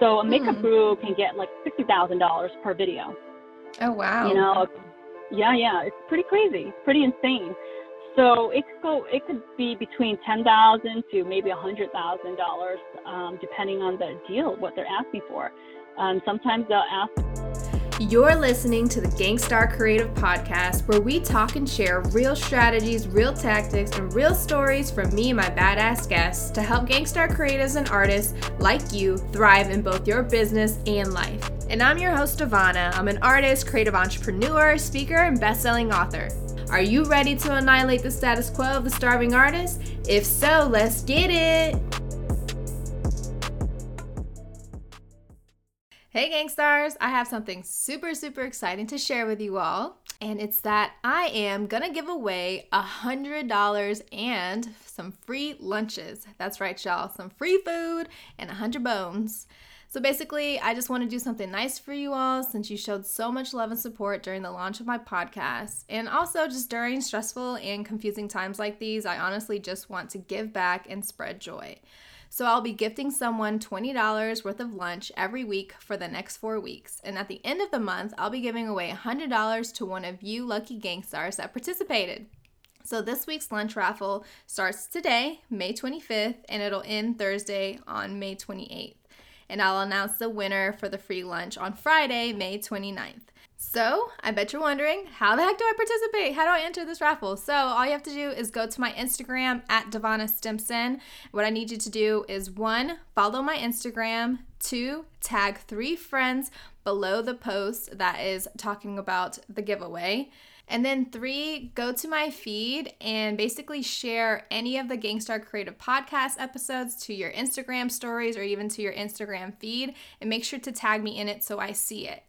So a makeup mm. guru can get like sixty thousand dollars per video. Oh wow! You know, yeah, yeah, it's pretty crazy, pretty insane. So it could go, it could be between ten thousand to maybe a hundred thousand um, dollars, depending on the deal, what they're asking for. Um, sometimes they'll ask. You're listening to the Gangstar Creative Podcast, where we talk and share real strategies, real tactics, and real stories from me and my badass guests to help Gangstar creatives and artists like you thrive in both your business and life. And I'm your host, Devona. I'm an artist, creative entrepreneur, speaker, and best-selling author. Are you ready to annihilate the status quo of the starving artist? If so, let's get it! Hey, Gangstars! I have something super, super exciting to share with you all. And it's that I am gonna give away a $100 and some free lunches. That's right, y'all. Some free food and a 100 bones. So basically, I just want to do something nice for you all since you showed so much love and support during the launch of my podcast. And also, just during stressful and confusing times like these, I honestly just want to give back and spread joy. So I'll be gifting someone $20 worth of lunch every week for the next four weeks. And at the end of the month, I'll be giving away $100 to one of you lucky gangstars that participated. So this week's lunch raffle starts today, May 25th, and it'll end Thursday on May 28th. And I'll announce the winner for the free lunch on Friday, May 29th. So, I bet you're wondering, how the heck do I participate? How do I enter this raffle? So, all you have to do is go to my Instagram at Devona Stimpson. What I need you to do is one, follow my Instagram, two, tag three friends below the post that is talking about the giveaway. And then three, go to my feed and basically share any of the Gangstar Creative Podcast episodes to your Instagram stories or even to your Instagram feed and make sure to tag me in it so I see it.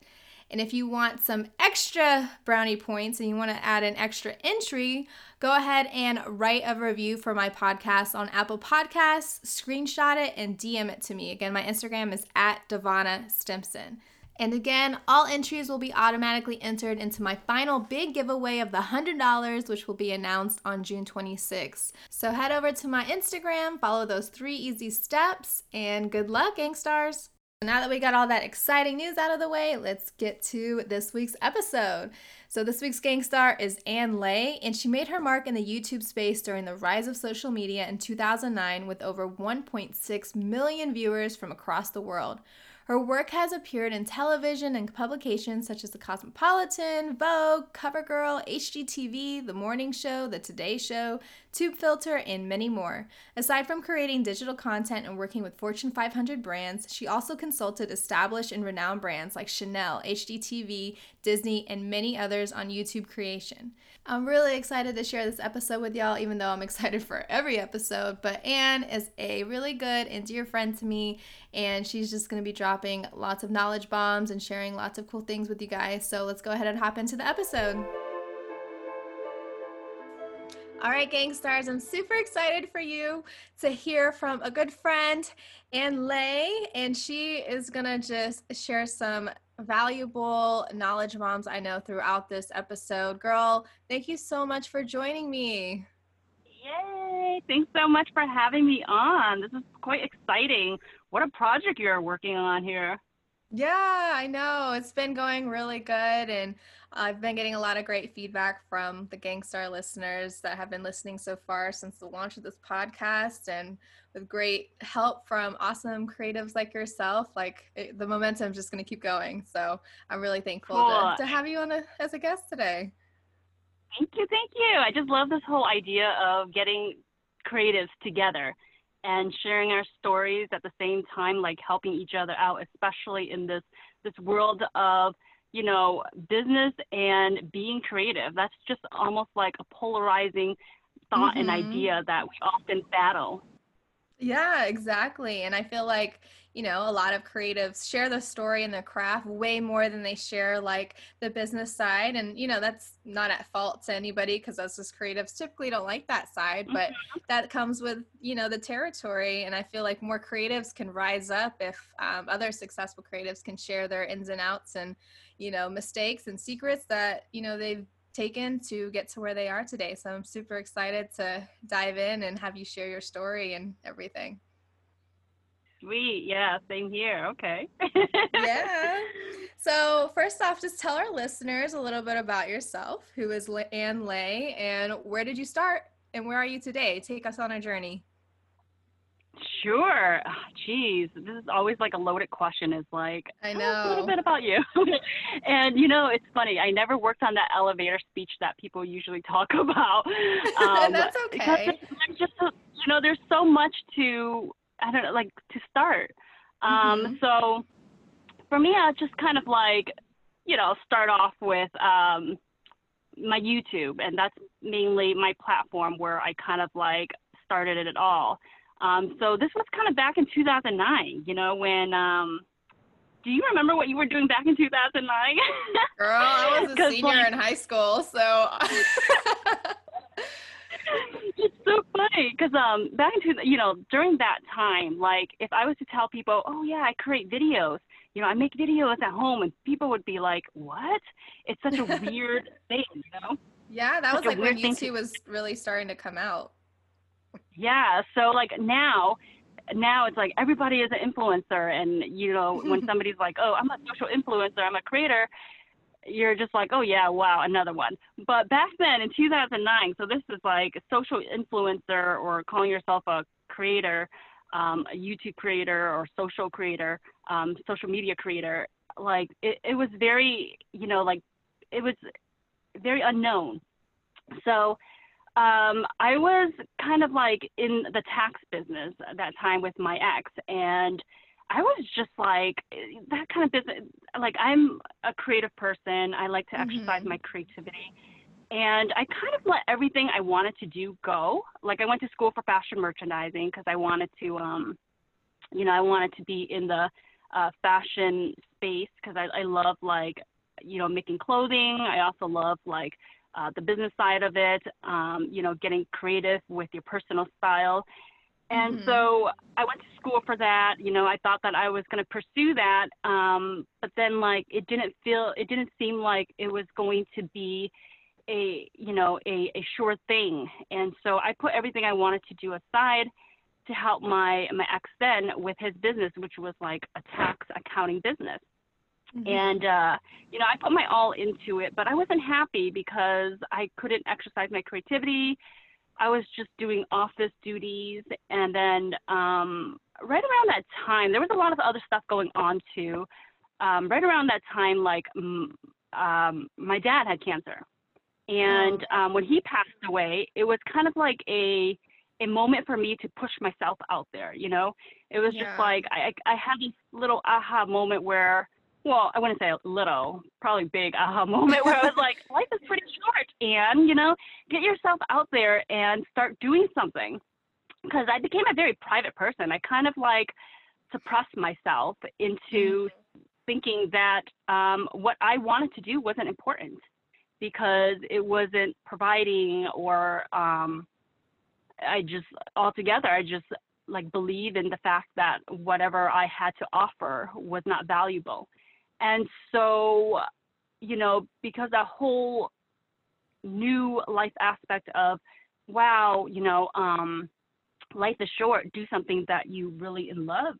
And if you want some extra brownie points and you want to add an extra entry, go ahead and write a review for my podcast on Apple Podcasts, screenshot it, and DM it to me. Again, my Instagram is at Devona Stimpson. And again, all entries will be automatically entered into my final big giveaway of the $100, which will be announced on June 26th. So head over to my Instagram, follow those three easy steps, and good luck, Gangstars! Now that we got all that exciting news out of the way, let's get to this week's episode. So, this week's gangstar is Ann Le, and she made her mark in the YouTube space during the rise of social media in 2009 with over 1.6 million viewers from across the world. Her work has appeared in television and publications such as The Cosmopolitan, Vogue, CoverGirl, HGTV, The Morning Show, The Today Show, Tubefilter, and many more. Aside from creating digital content and working with Fortune 500 brands, she also consulted established and renowned brands like Chanel, HGTV, Disney, and many others on YouTube creation. I'm really excited to share this episode with y'all, even though I'm excited for every episode. But Ann is a really good and dear friend to me, and she's just going to be dropping lots of knowledge bombs and sharing lots of cool things with you guys. So let's go ahead and hop into the episode. All right, Gangstars, I'm super excited for you to hear from a good friend, Ann Le, and she is gonna just share some valuable knowledge bombs I know throughout this episode. Girl, thank you so much for joining me. Yay! Thanks so much for having me on. This is quite exciting. What a project you're working on here. Yeah, I know. It's been going really good. And I've been getting a lot of great feedback from the Gangstar listeners that have been listening so far since the launch of this podcast. And with great help from awesome creatives like yourself, like it, the momentum is just going to keep going. So I'm really thankful cool. to, to have you on a, as a guest today. Thank you. Thank you. I just love this whole idea of getting creatives together and sharing our stories at the same time, like helping each other out, especially in this this world of you know business and being creative. That's just almost like a polarizing thought mm-hmm. and idea that we often battle. Yeah, exactly. And I feel like, you know, a lot of creatives share the story and the craft way more than they share like the business side. And, you know, that's not at fault to anybody because us as creatives typically don't like that side, but mm-hmm. that comes with, you know, the territory. And I feel like more creatives can rise up if um, other successful creatives can share their ins and outs and, you know, mistakes and secrets that, you know, they've taken to get to where they are today. So I'm super excited to dive in and have you share your story and everything. Sweet. Yeah, same here. Okay. yeah. So, first off, just tell our listeners a little bit about yourself. Who is Ann Le and where did you start and where are you today? Take us on a journey. Sure. Jeez, oh, this is always like a loaded question. Is like, I know a little bit about you. and you know, it's funny. I never worked on that elevator speech that people usually talk about. Um, That's okay. Because there's just, you know, there's so much to I don't know, like to start. Um, mm-hmm. So for me, I just kind of like, you know, start off with um, my YouTube, and that's mainly my platform where I kind of like started it at all. Um, so this was kind of back in 2009, you know, when. Um, do you remember what you were doing back in 2009? Girl, I was a senior like, in high school, so. it's so funny because um back into you know during that time like if i was to tell people oh yeah i create videos you know i make videos at home and people would be like what? It's such a weird thing you know? Yeah that such was like when youtube to... was really starting to come out. Yeah so like now now it's like everybody is an influencer and you know when somebody's like oh i'm a social influencer i'm a creator you're just like, oh yeah, wow, another one. But back then in 2009, so this is like a social influencer or calling yourself a creator, um, a YouTube creator or social creator, um, social media creator. Like it, it was very, you know, like it was very unknown. So um, I was kind of like in the tax business at that time with my ex, and I was just like that kind of business. Like I'm a creative person. I like to mm-hmm. exercise my creativity, and I kind of let everything I wanted to do go. Like I went to school for fashion merchandising because I wanted to, um, you know, I wanted to be in the uh, fashion space because I, I love like, you know, making clothing. I also love like uh, the business side of it. Um, you know, getting creative with your personal style. And mm-hmm. so I went to school for that. You know, I thought that I was going to pursue that. Um, but then, like, it didn't feel, it didn't seem like it was going to be a, you know, a, a sure thing. And so I put everything I wanted to do aside to help my, my ex then with his business, which was like a tax accounting business. Mm-hmm. And, uh, you know, I put my all into it, but I wasn't happy because I couldn't exercise my creativity I was just doing office duties, and then um, right around that time, there was a lot of other stuff going on too. Um, right around that time, like um, my dad had cancer, and oh. um, when he passed away, it was kind of like a a moment for me to push myself out there. You know, it was yeah. just like I I had this little aha moment where well, I wouldn't say little, probably big aha moment where I was like, life is pretty short, and you know, get yourself out there and start doing something. Because I became a very private person. I kind of like suppressed myself into mm-hmm. thinking that um, what I wanted to do wasn't important because it wasn't providing or um, I just altogether I just like believe in the fact that whatever I had to offer was not valuable. And so, you know, because that whole new life aspect of, wow, you know, um, life is short. Do something that you really love.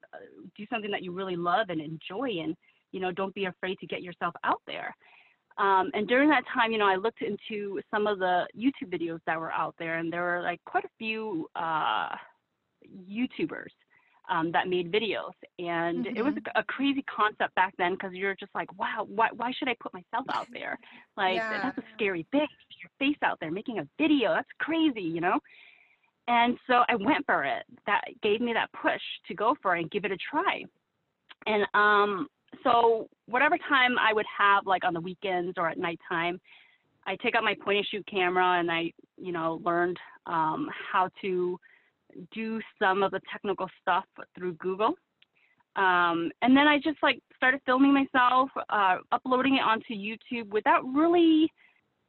Do something that you really love and enjoy, and you know, don't be afraid to get yourself out there. Um, and during that time, you know, I looked into some of the YouTube videos that were out there, and there were like quite a few uh, YouTubers um, that made videos. And mm-hmm. it was mm-hmm. a, a, crazy concept back then because you're just like, wow, why, why should I put myself out there? Like, yeah. that's a scary thing. Your face out there making a video. That's crazy, you know? And so I went for it. That gave me that push to go for it and give it a try. And um, so whatever time I would have, like on the weekends or at nighttime, I take out my point and shoot camera and I, you know, learned um, how to do some of the technical stuff through Google. Um, and then I just like started filming myself, uh, uploading it onto YouTube without really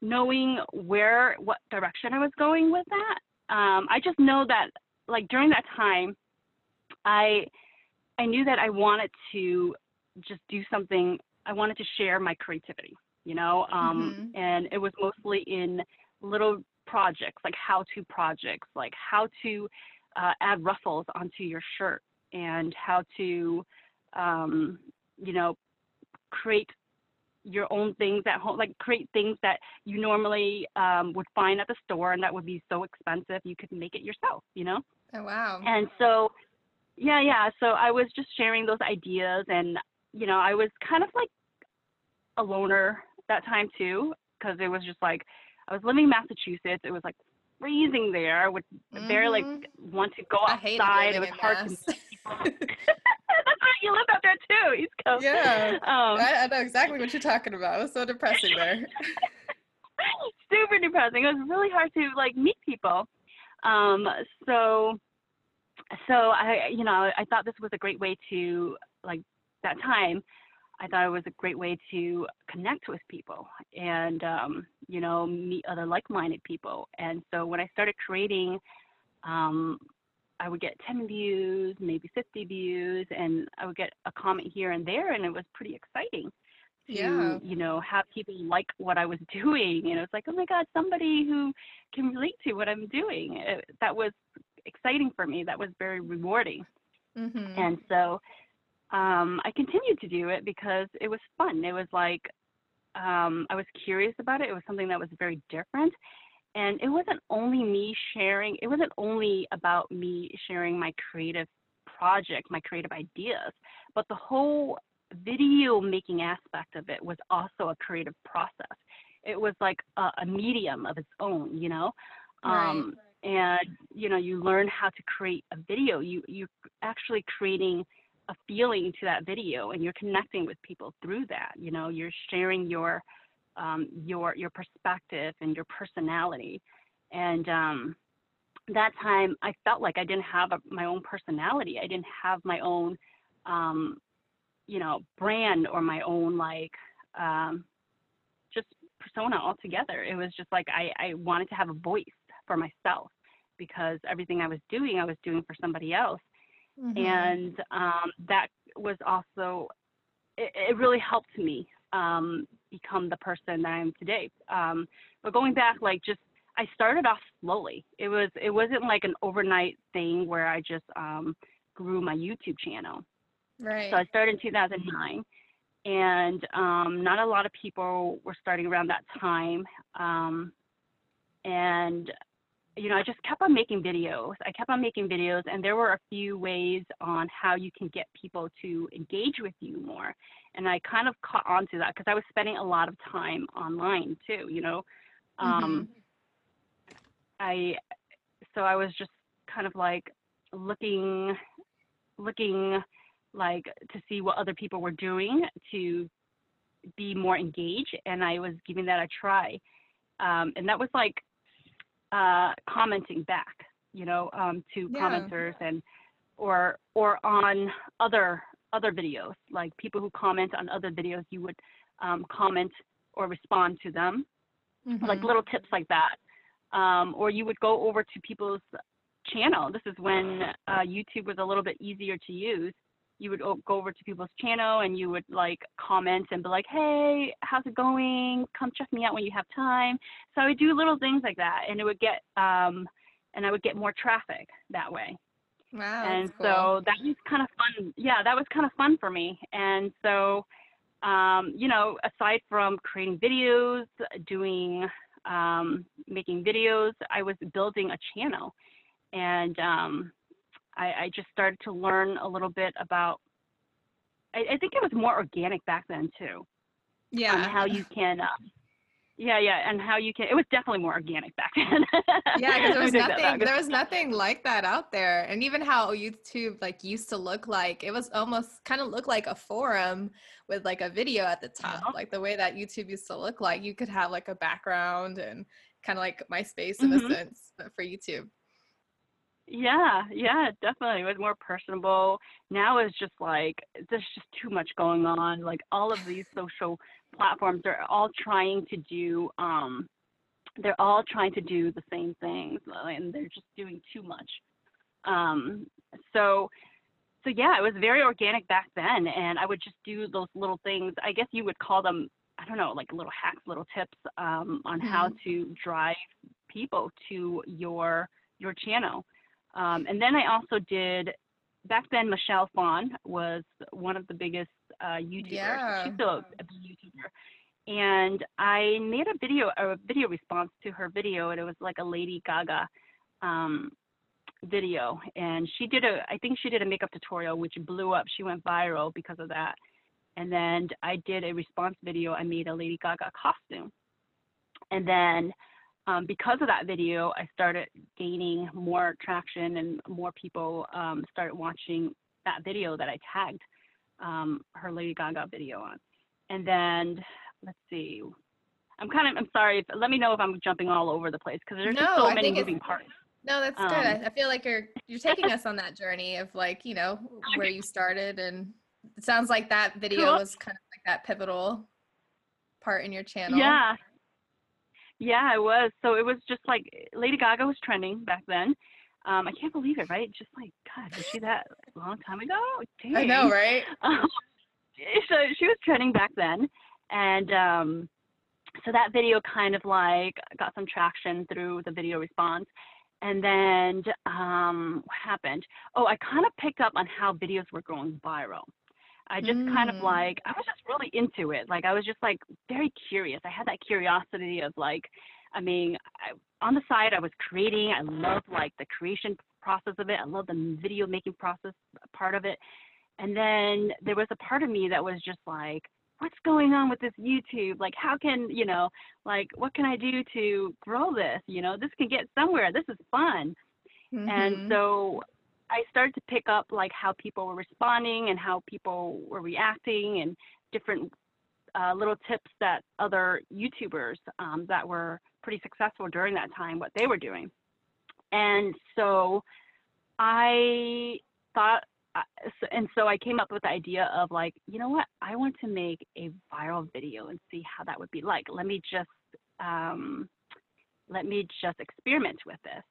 knowing where, what direction I was going with that. Um, I just know that like during that time, I, I knew that I wanted to just do something. I wanted to share my creativity, you know, um, mm-hmm. and it was mostly in little projects, like how to projects, like how to uh, add ruffles onto your shirt and how to, um, you know, create your own things at home, like create things that you normally um, would find at the store and that would be so expensive. You could make it yourself, you know? Oh, wow. And so, yeah, yeah. So I was just sharing those ideas and, you know, I was kind of like a loner that time too, because it was just like, I was living in Massachusetts. It was like freezing there. I would mm-hmm. barely like want to go outside. It was hard to see people. That's right. You live out there too, East Coast. Yeah. Um, I, I, know exactly what you're talking about. It was so depressing there. super depressing. It was really hard to like meet people. Um, so, so I, you know, I thought this was a great way to like that time. I thought it was a great way to connect with people and, um, you know, meet other like-minded people. And so when I started creating um, I would get 10 views, maybe 50 views, and I would get a comment here and there, and it was pretty exciting to, yeah. you know, have people like what I was doing. And it was like, oh my God, somebody who can relate to what I'm doing. It, that was exciting for me. That was very rewarding. Mm-hmm. And so um, I continued to do it because it was fun. It was like um, I was curious about it. It was something that was very different and it wasn't only me sharing it wasn't only about me sharing my creative project my creative ideas but the whole video making aspect of it was also a creative process it was like a, a medium of its own you know right. um, and you know you learn how to create a video you you're actually creating a feeling to that video and you're connecting with people through that you know you're sharing your um, your your perspective and your personality. And um, that time, I felt like I didn't have a, my own personality. I didn't have my own, um, you know, brand or my own like um, just persona altogether. It was just like I, I wanted to have a voice for myself because everything I was doing, I was doing for somebody else. Mm-hmm. And um, that was also, it, it really helped me um, become the person that I am today. Um, but going back, like just I started off slowly. It was it wasn't like an overnight thing where I just um, grew my YouTube channel. Right. So I started in 2009, and um, not a lot of people were starting around that time. Um, and you know, I just kept on making videos. I kept on making videos, and there were a few ways on how you can get people to engage with you more. And I kind of caught on to that because I was spending a lot of time online too, you know. Um, mm-hmm. I so I was just kind of like looking, looking like to see what other people were doing to be more engaged, and I was giving that a try. Um, and that was like uh, commenting back, you know, um, to yeah. commenters and or or on other other videos, like people who comment on other videos, you would um, comment or respond to them, mm-hmm. like little tips like that. Um, or you would go over to people's channel. This is when uh, YouTube was a little bit easier to use. You would go over to people's channel and you would like comment and be like, "Hey, how's it going? Come check me out when you have time." So I would do little things like that, and it would get um, and I would get more traffic that way. Wow. And cool. so that was kind of fun. Yeah, that was kind of fun for me. And so, um, you know, aside from creating videos, doing, um, making videos, I was building a channel. And um, I, I, just started to learn a little bit about, I, I, think it was more organic back then too. Yeah. On how you can, uh, yeah, yeah, and how you can. It was definitely more organic back then. yeah, because there was nothing. There was nothing like that out there, and even how YouTube like used to look like. It was almost kind of look like a forum with like a video at the top, uh-huh. like the way that YouTube used to look like. You could have like a background and kind of like MySpace in mm-hmm. a sense, but for YouTube. Yeah, yeah, definitely. It was more personable. Now it's just like there's just too much going on. Like all of these social platforms are all trying to do um they're all trying to do the same things and they're just doing too much. Um so so yeah, it was very organic back then and I would just do those little things. I guess you would call them I don't know, like little hacks, little tips um on mm-hmm. how to drive people to your your channel um, and then I also did back then Michelle Phan was one of the biggest uh, YouTubers. Yeah. She's still a, a big YouTuber. And I made a video, a video response to her video, and it was like a Lady Gaga um, video. And she did a, I think she did a makeup tutorial, which blew up. She went viral because of that. And then I did a response video. I made a Lady Gaga costume. And then um, because of that video, I started gaining more traction and more people um, started watching that video that I tagged um, her Lady Gaga video on. And then let's see, I'm kind of I'm sorry. If, let me know if I'm jumping all over the place because there's just No, so I many moving parts. No, that's good. Um, I, I feel like you're you're taking us on that journey of like, you know, where you started and it sounds like that video Cool. was kind of like that pivotal part in your channel. Yeah. Yeah, it was. So it was just like Lady Gaga was trending back then. Um, I can't believe it, right? Just like God, was she that a long time ago? Dang. I know, right? Um, so she was trending back then, and um, so that video kind of like got some traction through the video response. And then um, what happened? Oh, I kind of picked up on how videos were going viral. I just kind of Mm. like I was just really into it. Like I was just like very curious. I had that curiosity of like, I mean, I, on the side I was creating. I love like the creation process of it. I love the video making process part of it. And then there was a part of me that was just like, what's going on with this YouTube? Like, how can, you know, like, what can I do to grow this? You know, this can get somewhere. This is fun. Mhm. And so I started to pick up like how people were responding and how people were reacting and different uh, little tips that other YouTubers um, that were pretty successful during that time, what they were doing. And so I thought, uh, and so I came up with the idea of like, you know what? I want to make a viral video and see how that would be like. Let me just, um, let me just experiment with this.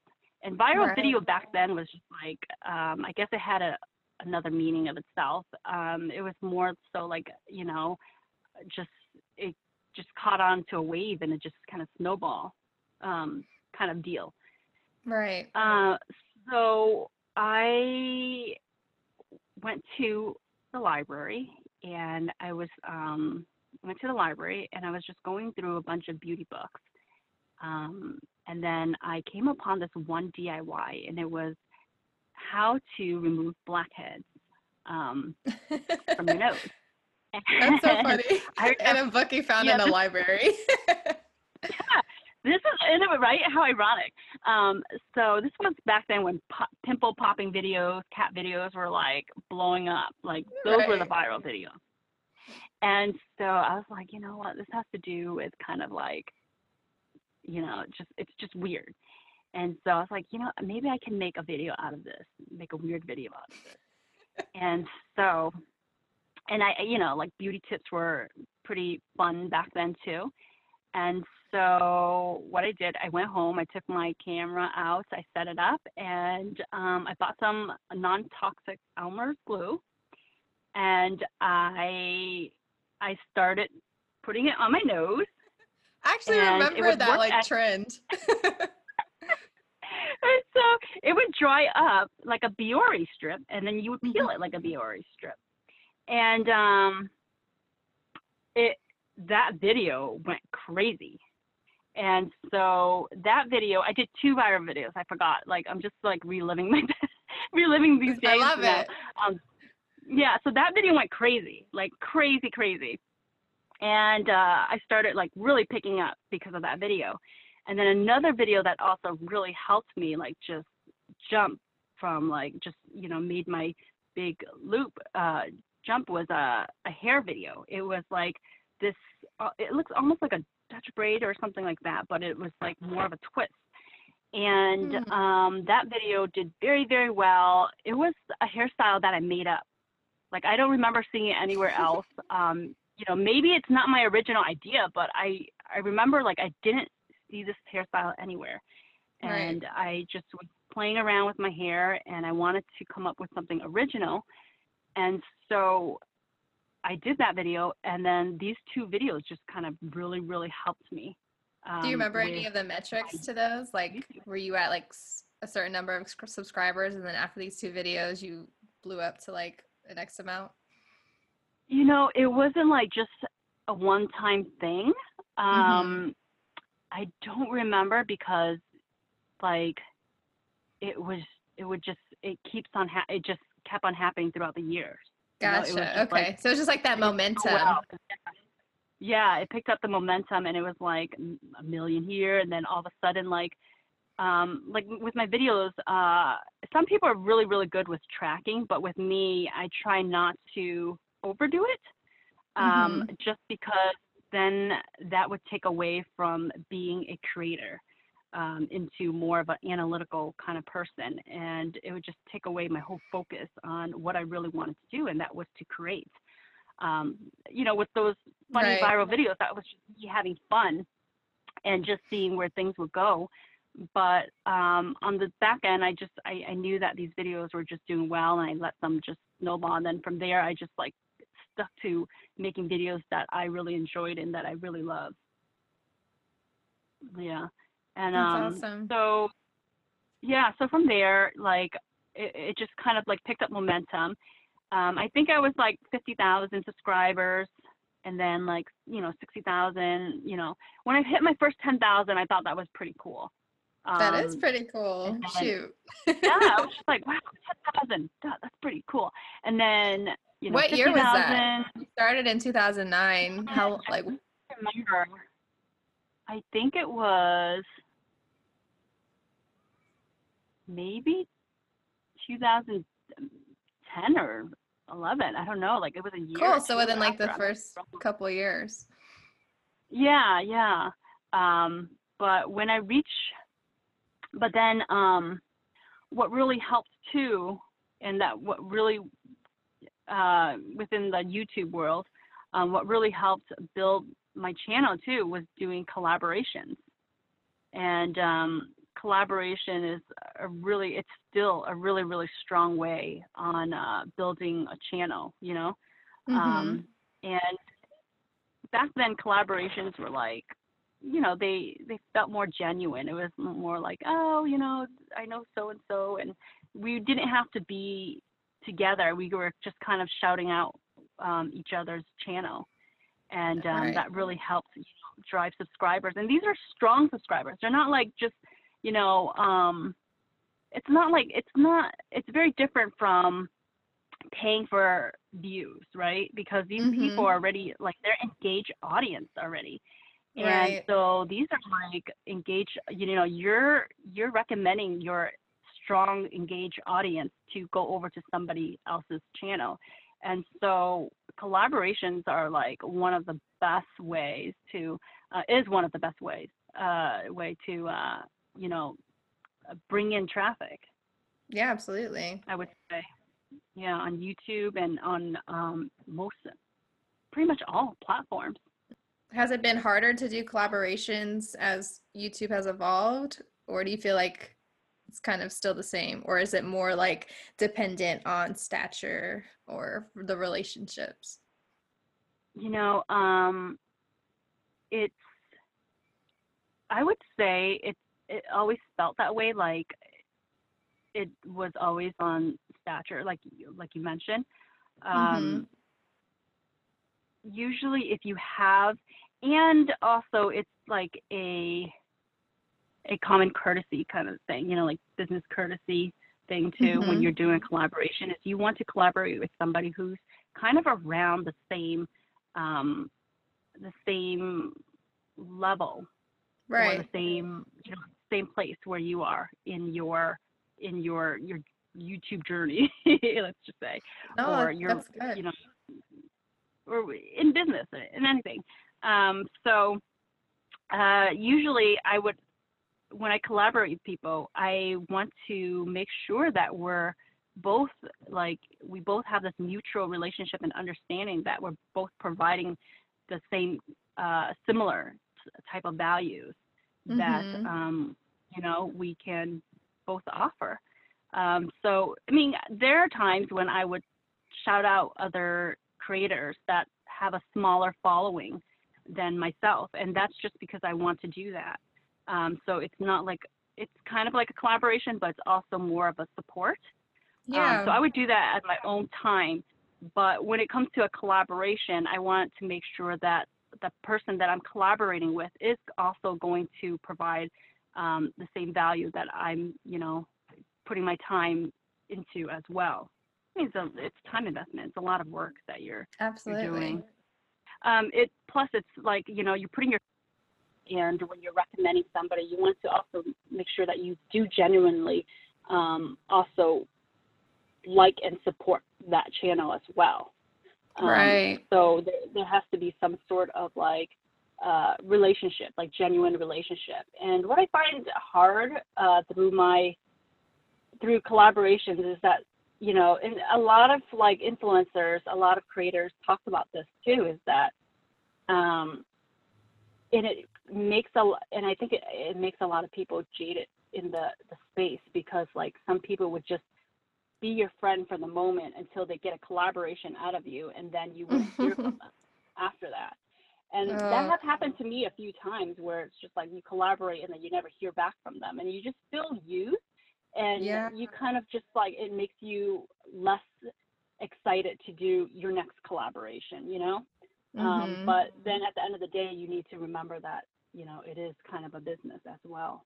And viral Right. video back then was just like, um, I guess it had a another meaning of itself. Um, it was more so like, you know, just it just caught on to a wave and it just kind of snowball um, kind of deal. Right. Uh, so I went to the library and I was um, went to the library and I was just going through a bunch of beauty books. Um, and then I came upon this one DIY and it was how to remove blackheads um, from your nose. That's so funny. I and a book you found Yeah, in a library. this is right how ironic um so this was back then when po- pimple popping videos cat videos were like blowing up like those were the viral videos and so i was like you know what this has to do with kind of like you know just it's just weird. And so i was like you know maybe i can make a video out of this make a weird video out of this. And so and i you know like beauty tips were pretty fun back then too. And so what I did, I went home, I took my camera out, I set it up, and um, I bought some non-toxic Elmer's glue, and I I started putting it on my nose. I actually And remember that like at- trend. And so it would dry up like a Biore strip, and then you would peel it like a Biore strip. And um, it that video went crazy. And so that video, I did two viral videos. I forgot. Like I'm just like reliving my reliving these days. I love now. it. Um, yeah, so that video went crazy, like crazy, crazy. And uh, I started like really picking up because of that video. And then another video that also really helped me like just jump from like just you know made my big loop uh, jump was a a hair video. It was like this. Uh, it looks almost like a Dutch braid or something like that, but it was like more of a twist. And Hmm. um, that video did very very well. It was a hairstyle that I made up. Like I don't remember seeing it anywhere else. Um, you know, maybe it's not my original idea, but I I remember like I didn't see this hairstyle anywhere, Right. and I just was playing around with my hair, and I wanted to come up with something original, and so I did that video, and then these two videos just kind of really really helped me. Do you um, remember any of the metrics to those? Like, were you at like a certain number of subscribers, and then after these two videos, you blew up to like an X amount? You know, it wasn't like just a one time thing. Um, I don't remember because like it was it would just it keeps on ha- it just kept on happening throughout the years. you know, Gotcha. okay. like, so it's just like that it was so momentum. Yeah, it picked up the momentum and it was like a million here and then all of a sudden like um like with my videos uh some people are really really good with tracking but with me I try not to overdo it um just because then that would take away from being a creator um, into more of an analytical kind of person. And it would just take away my whole focus on what I really wanted to do and that was to create. Um, you know with those funny Right. viral videos that was just me having fun and just seeing where things would go. But um, on the back end i just I, I knew that these videos were just doing well and i let them just snowball. And then from there i just like stuck to making videos that i really enjoyed and that i really love. Yeah. And um awesome. so yeah so from there like it, it just kind of like picked up momentum. Um, i think i was like 50000 subscribers and then like you know 60000 you know. When i hit my first 10000 i thought that was pretty cool that is Um, pretty cool. then- Shoot. yeah i was just like wow 10000 that, that's pretty cool and then you know What year was that? You started in 2009. How like I remember. I think it was maybe 2010 or 11. I don't know. Like it was a year. cool. So within like the first couple years. Yeah, yeah. Um, but when I reach, but then um, what really helped too, and that what really uh, within the YouTube world, um, what really helped build my channel too was doing collaborations. And um, collaboration is a really, it's still a really, really strong way on uh, building a channel, you know? Mhm. Um, and back then collaborations were like, you know, they, they felt more genuine. It was more like, oh, you know, I know so and so. And we didn't have to be together. We were just kind of shouting out um, each other's channel. And um, Right. that really helped you know, drive subscribers. And these are strong subscribers. They're not like just, you know, um, it's not like, it's not, it's very different from paying for views, right? Because these people Mhm. are already like they're engaged audience already. And so these are like engaged, you know, you're you're recommending your strong engaged audience to go over to somebody else's channel. And so collaborations are like one of the best ways to uh, is one of the best ways uh, way to uh, you know bring in traffic. Yeah, absolutely. I would say. Yeah, on YouTube and on um, most, pretty much all platforms. Has it been harder to do collaborations as YouTube has evolved, or do you feel like it's kind of still the same, or is it more like dependent on stature or the relationships? You know, um, it's. I would say it. It always felt that way. Like it was always on stature, like you, like you mentioned. Um, Usually, if you have, and also it's like a a common courtesy kind of thing, you know, like business courtesy thing too. When Mhm. you're doing a collaboration, if you want to collaborate with somebody who's kind of around the same um, the same level or the same you know same place where you are in your in your your YouTube journey, let's just say, No, or your you know or in business in anything. Um, so uh, usually I would when I collaborate with people, I want to make sure that we're both like we both have this mutual relationship and understanding that we're both providing the same uh, similar type of values that Mhm. um, you know we can both offer. Um, so I mean, there are times when I would shout out other creators that have a smaller following than myself, and that's just because I want to do that. Um, so it's not like it's kind of like a collaboration, but it's also more of a support. Yeah. Um, so I would do that at my own time. But when it comes to a collaboration, I want to make sure that the person that I'm collaborating with is also going to provide um, the same value that I'm, you know, putting my time into as well. It's, a, it's time investment. It's a lot of work that you're, absolutely you're doing. Um, it plus it's like you know you're putting your and when you're recommending somebody, you want to also make sure that you do genuinely um, also like and support that channel as well. Um, right. So there, there has to be some sort of like uh, relationship, like genuine relationship. And what I find hard uh, through my through collaborations is that you know, and a lot of like influencers, a lot of creators talk about this too, is that um, and it makes a and I think it, it makes a lot of people jaded in the the space because like some people would just be your friend for the moment until they get a collaboration out of you and then you won't hear from them after that. And uh, that has happened to me a few times where it's just like you collaborate and then you never hear back from them and you just feel used and yeah. you kind of just like it makes you less excited to do your next collaboration you know um, mm-hmm. um, but then at the end of the day you need to remember that you know it is kind of a business as well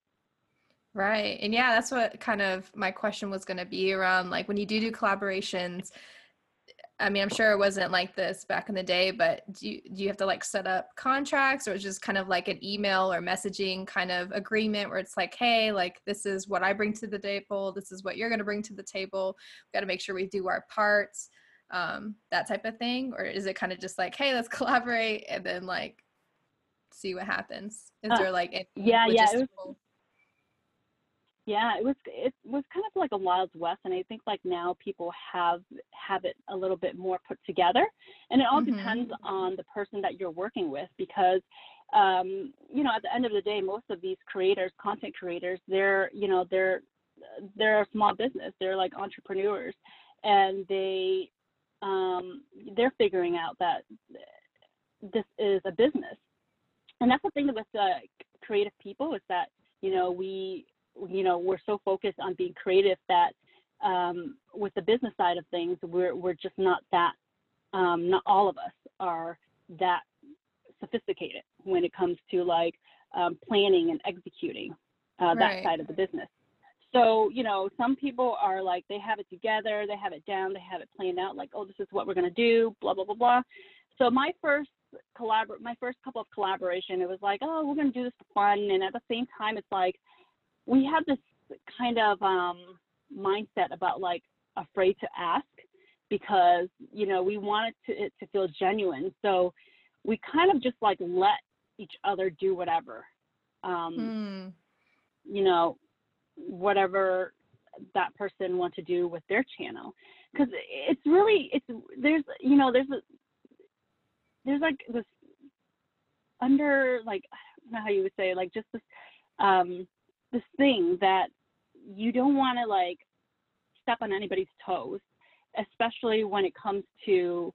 Right. And yeah, that's what kind of my question was going to be around like when you do do collaborations. I mean, I'm sure it wasn't like this back in the day, but do you, do you have to like set up contracts or it's just kind of like an email or messaging kind of agreement where it's like, hey, like this is what I bring to the table, this is what you're going to bring to the table. We've got to make sure we do our parts, um, that type of thing, or is it kind of just like, hey, let's collaborate and then like see what happens? Is uh, there like yeah, yeah, it was, yeah, it was it was kind of like a wild west, and I think like now people have have it a little bit more put together, and it all mm-hmm. depends on the person that you're working with because um, you know at the end of the day, most of these creators, content creators, they're you know they're they're a small business, they're like entrepreneurs, and they um, they're figuring out that this is a business, and that's the thing with uh, creative people is that you know we you know we're so focused on being creative that um, with the business side of things we're we're just not that um, not all of us are that sophisticated when it comes to like um, planning and executing uh, that right. side of the business so you know some people are like they have it together they have it down they have it planned out like oh this is what we're going to do blah blah blah blah so my first collabor my first couple of collaboration it was like oh we're going to do this for fun and at the same time it's like we had this kind of um, mindset about like afraid to ask because you know we wanted to, it to feel genuine so we kind of just like let each other do whatever um, mm. you know whatever that person want to do with their channel because it's really it's there's you know there's a there's like this under like I don't know how you would say like just this um this thing that you don't want to like step on anybody's toes, especially when it comes to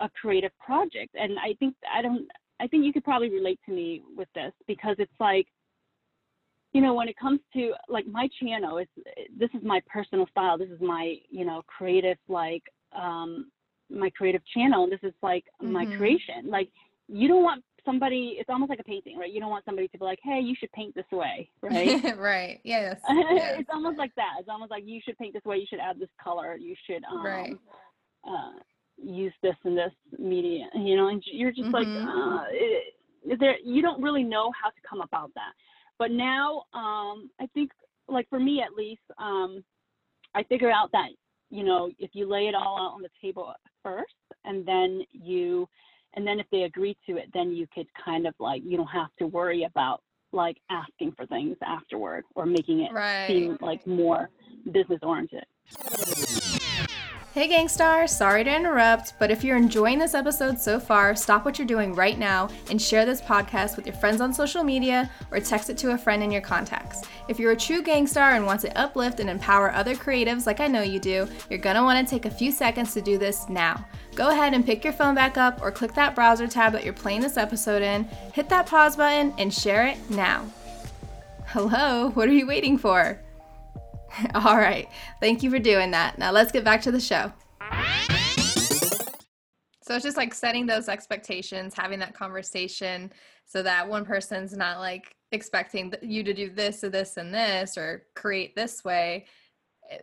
a creative project. And I think I don't I think you could probably relate to me with this because it's like you know when it comes to like my channel it's this is my personal style this is my you know creative like um my creative channel this is like mm-hmm. my creation like you don't want somebody it's almost like a painting right you don't want somebody to be like hey you should paint this way right right yes, yes. it's almost like that it's almost like you should paint this way you should add this color you should um, right. uh, use this and this media you know and you're just mm-hmm. like uh, it, there you don't really know how to come about that but now um, i think like for me at least um, i figure out that you know if you lay it all out on the table first and then you and then if they agree to it then you could kind of like you don't have to worry about like asking for things afterward or making it right. seem like more business oriented Hey Gangstar, sorry to interrupt, but if you're enjoying this episode so far, stop what you're doing right now and share this podcast with your friends on social media or text it to a friend in your contacts. If you're a true gangstar and want to uplift and empower other creatives like I know you do, you're gonna wanna take a few seconds to do this now. Go ahead and pick your phone back up or click that browser tab that you're playing this episode in, hit that pause button, and share it now. Hello, what are you waiting for? All right. Thank you for doing that. Now let's get back to the show. So it's just like setting those expectations, having that conversation so that one person's not like expecting you to do this or this and this or create this way eh,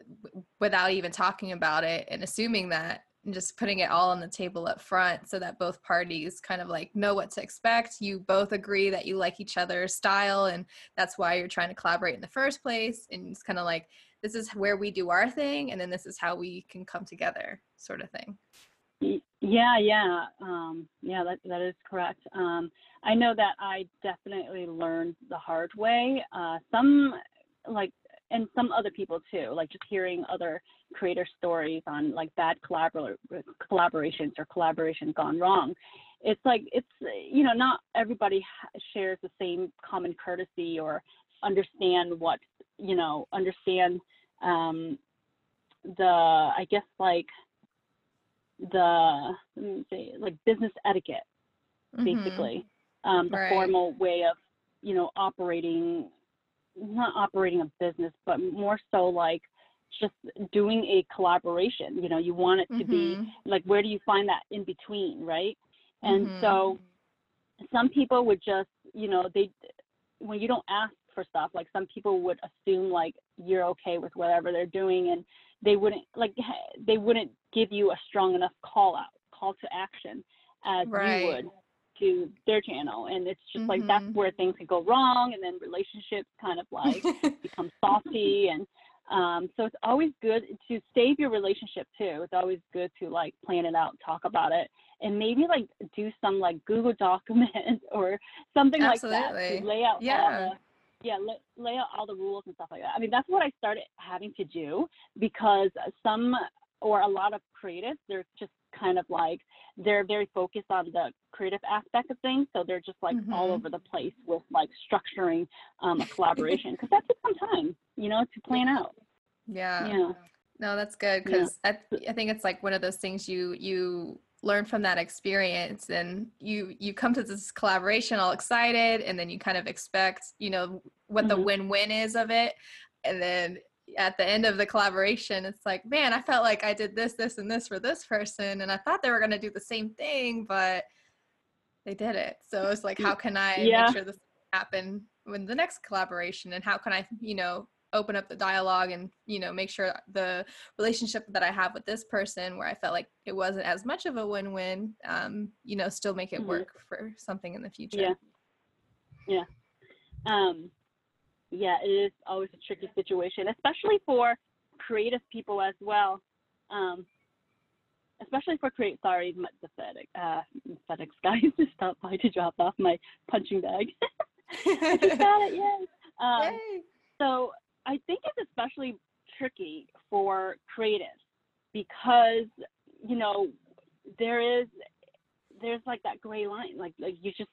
without even talking about it and assuming that and just putting it all on the table up front so that both parties kind of like know what to expect. You both agree that you like each other's style and that's why you're trying to collaborate in the first place. And it's kind of like, this is where we do our thing and then this is how we can come together, sort of thing. Yeah, yeah, um, yeah. That that is correct. Um, I know that I definitely learned the hard way. Uh, some like and some other people too, like just hearing other creator stories on like bad collabor- collaborations or collaboration gone wrong. It's like it's you know not everybody shares the same common courtesy or understand what you know understand um, the I guess like the let me say like business etiquette mm-hmm. basically um, the right. formal way of you know operating not operating a business, but more so like just doing a collaboration. You know, you want it to mm-hmm. be like, where do you find that in between, right? And mm-hmm. so some people would just, you know, they, when you don't ask for stuff, like some people would assume like you're okay with whatever they're doing and they wouldn't, like, they wouldn't give you a strong enough call out, call to action as right. you would to their channel and it's just mm-hmm. like that's mm-hmm. where things can go wrong and then relationships kind of like become salty and um, so it's always good to save your relationship too it's always good to like plan it out talk about it and maybe like do some like google document or something Absolutely. like that to lay out yeah the, yeah lay, lay out all the rules and stuff like that i mean that's what i started having to do because some or a lot of creatives they're just kind of like they're very focused on the creative aspect of things so they're just like mm-hmm. all over the place with like structuring um, a collaboration because that takes some time you know to plan out yeah yeah no that's good because yeah. I, I think it's like one of those things you you learn from that experience and you you come to this collaboration all excited and then you kind of expect you know what mm-hmm. the win-win is of it and then at the end of the collaboration, it's like, man, I felt like I did this, this, and this for this person, and I thought they were going to do the same thing, but they did it. So it's like, how can I yeah. make sure this happen with the next collaboration, and how can I, you know, open up the dialogue and you know make sure the relationship that I have with this person, where I felt like it wasn't as much of a win-win, um, you know, still make it mm-hmm. work for something in the future. Yeah. Yeah. Um, yeah, it is always a tricky situation, especially for creative people as well. Um, especially for create. Sorry, the FedEx uh, FedEx guys just stopped by to drop off my punching bag. I just got it, yay! Um, yay! So I think it's especially tricky for creatives because you know there is there's like that gray line, like like you just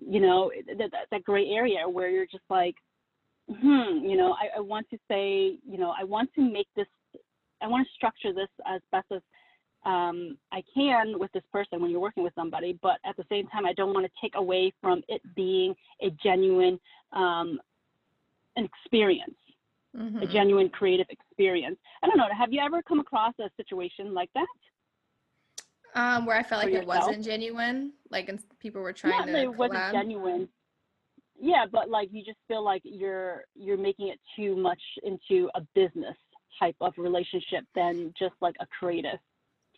you know that that gray area where you're just like hmm, you know, I, I want to say, you know, I want to make this, I want to structure this as best as um, I can with this person when you're working with somebody, but at the same time, I don't want to take away from it being a genuine um, an experience, mm-hmm. a genuine creative experience. I don't know. Have you ever come across a situation like that? Um, where I felt like it wasn't genuine, like people were trying Not to. It wasn't genuine, yeah but like you just feel like you're you're making it too much into a business type of relationship than just like a creative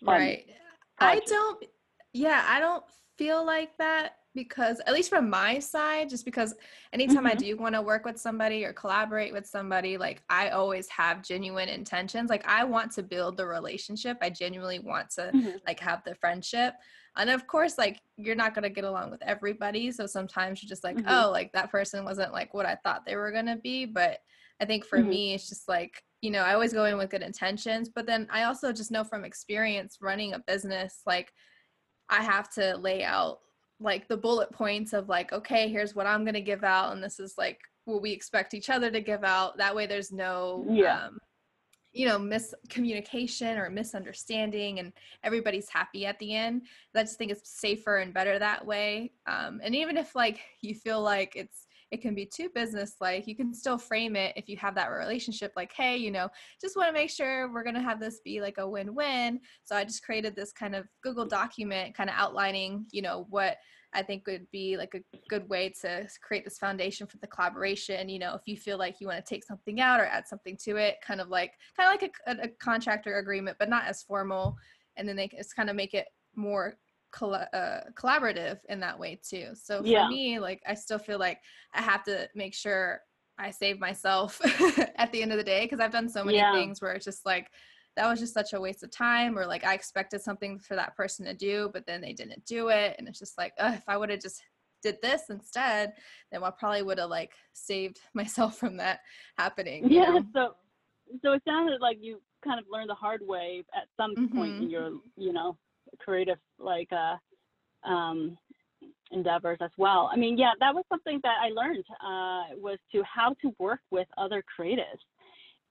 right project. i don't yeah i don't feel like that because at least from my side just because anytime mm-hmm. i do want to work with somebody or collaborate with somebody like i always have genuine intentions like i want to build the relationship i genuinely want to mm-hmm. like have the friendship and of course like you're not going to get along with everybody so sometimes you're just like mm-hmm. oh like that person wasn't like what i thought they were going to be but i think for mm-hmm. me it's just like you know i always go in with good intentions but then i also just know from experience running a business like i have to lay out like the bullet points of like okay here's what i'm going to give out and this is like what we expect each other to give out. That way there's no yeah. um, you know miscommunication or misunderstanding and everybody's happy at the end. I just think it's safer and better that way. Um, and even if like you feel like it's it can be too business like. You can still frame it if you have that relationship like, hey, you know, just want to make sure we're going to have this be like a win-win. So I just created this kind of Google document kind of outlining, you know, what I think would be like a good way to create this foundation for the collaboration. You know, if you feel like you want to take something out or add something to it, kind of like kind of like a, a contractor agreement, but not as formal. And then they just kind of make it more uh, collaborative in that way too. So for yeah. me, like I still feel like I have to make sure I save myself at the end of the day because I've done so many yeah. things where it's just like that was just such a waste of time or like i expected something for that person to do but then they didn't do it and it's just like if i would have just did this instead then i probably would have like saved myself from that happening yeah know? so so it sounded like you kind of learned the hard way at some mm-hmm. point in mm-hmm. your you know creative like uh um endeavors as well. I mean yeah that was something that i learned uh was to how to work with other creatives.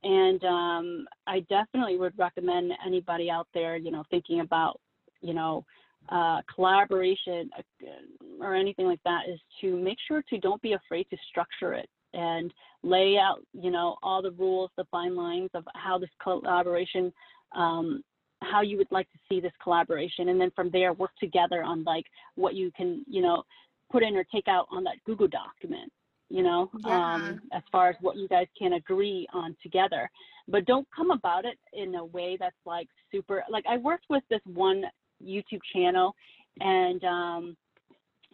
And um, I definitely would recommend anybody out there, you know, thinking about, you know, uh, collaboration uh, or anything like that is to make sure to don't be afraid to structure it and lay out, you know, all the rules, the fine lines of how this collaboration, um, how you would like to see this collaboration, and then from there work together on like what you can, you know, put in or take out on that Google document you know, yeah. um, as far as what you guys can agree on together. But don't come about it in a way that's like super. Like I worked with this one YouTube channel, and um,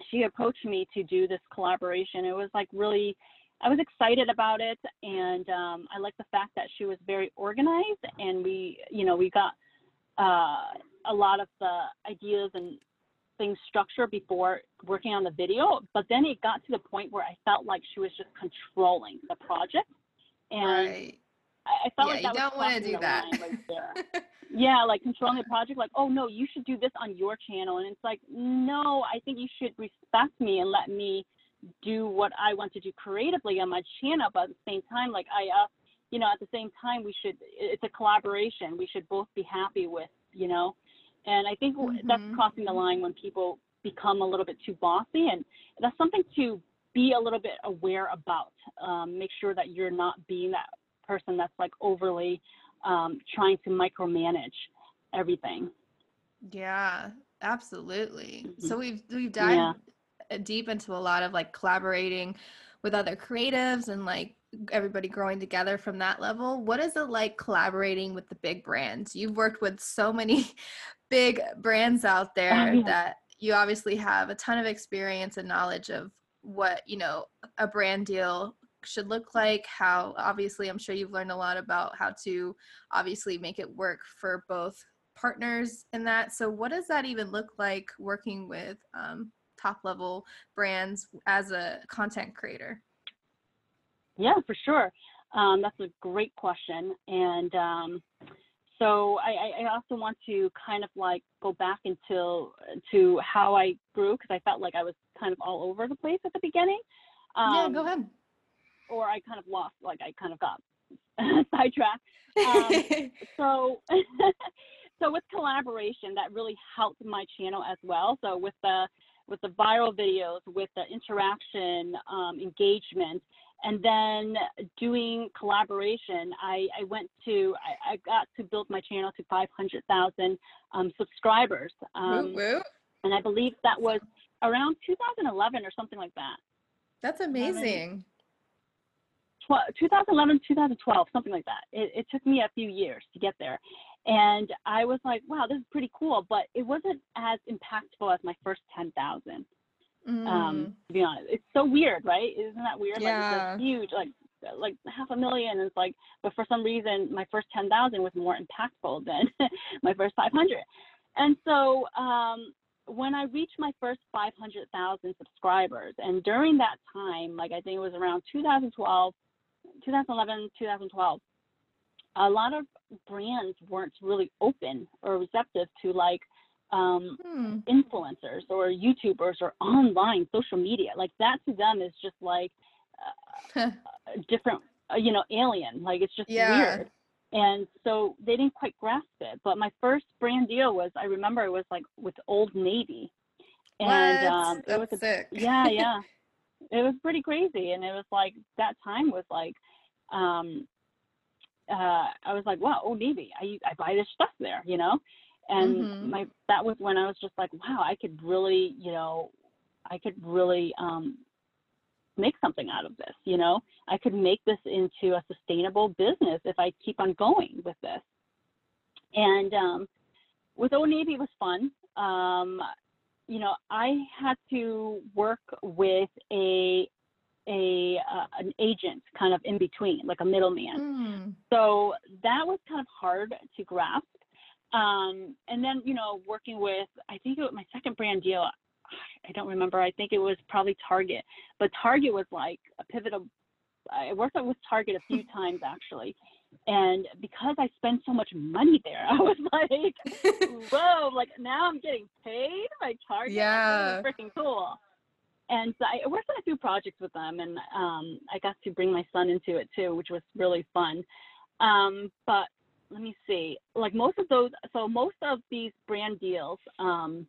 she approached me to do this collaboration. It was like really. I was excited about it, and um, I like the fact that she was very organized, and we, you know, we got uh, a lot of the ideas and things structured before working on the video, but then it got to the point where I felt like she was just controlling the project, and right. I, I, felt yeah, like that you don't want to do that. Right yeah, like controlling the project, like oh no, you should do this on your channel, and it's like no, I think you should respect me and let me do what I want to do creatively on my channel, but at the same time, like I, uh, you know, at the same time, we should. It's a collaboration. We should both be happy with, you know and I think mm-hmm. that's crossing the line when people become a little bit too bossy. And that's something to be a little bit aware about. Um, make sure that you're not being that person that's like overly um, trying to micromanage everything. Yeah, absolutely. Mm-hmm. So we've we've dived yeah. deep into a lot of like collaborating with other creatives and like everybody growing together from that level. What is it like collaborating with the big brands? You've worked with so many big brands out there oh, yeah. that you obviously have a ton of experience and knowledge of what, you know, a brand deal should look like how obviously i'm sure you've learned a lot about how to obviously make it work for both partners in that so what does that even look like working with um, top level brands as a content creator yeah, for sure. Um, that's a great question. And um, so I, I, also want to kind of like go back into to how I grew because I felt like I was kind of all over the place at the beginning. Um, yeah, go ahead. Or I kind of lost, like I kind of got sidetracked. Um, so, so with collaboration, that really helped my channel as well. So with the with the viral videos, with the interaction, um, engagement, and then doing collaboration i, I went to I, I, got to build my channel to 500000 um, subscribers um, and i believe that was around 2011 or something like that. That's amazing. 2011 2012 something like that. It, it took me a few years to get there. And i was like wow this is pretty cool but it wasn't as impactful as my first 10000 Mm. Um, to be honest, it's so weird, right? Isn't that weird? Yeah. Like it's huge, like like half a million. It's like, but for some reason, my first ten thousand was more impactful than my first five hundred. And so um, when I reached my first five hundred thousand subscribers, and during that time, like I think it was around 2012, 2011, 2012 a lot of brands weren't really open or receptive to like um, hmm. influencers or YouTubers or online social media. Like that to them is just like uh, a different, uh, you know, alien. Like it's just yeah. weird. And so they didn't quite grasp it. But my first brand deal was, I remember it was like with Old Navy. And um, it was a, sick. yeah, yeah. it was pretty crazy, and it was like that time was like, um, uh, I was like, wow, Old Navy, I I buy this stuff there, you know, and Mhm. my that was when I was just like, wow, I could really, you know, I could really um, make something out of this, you know, I could make this into a sustainable business if I keep on going with this, and um, with Old Navy it was fun. Um, you know, I had to work with a a uh, an agent kind of in between, like a middleman. Mm. So that was kind of hard to grasp. Um, and then, you know, working with, I think it was my second brand deal, I don't remember. I think it was probably Target, but Target was like a pivotal. I worked with Target a few times actually. And because I spent so much money there, I was like, whoa, like now I'm getting paid by Target. Yeah. Freaking cool. And so I worked on a few projects with them, and um, I got to bring my son into it too, which was really fun. Um, but let me see, like most of those, so most of these brand deals, um,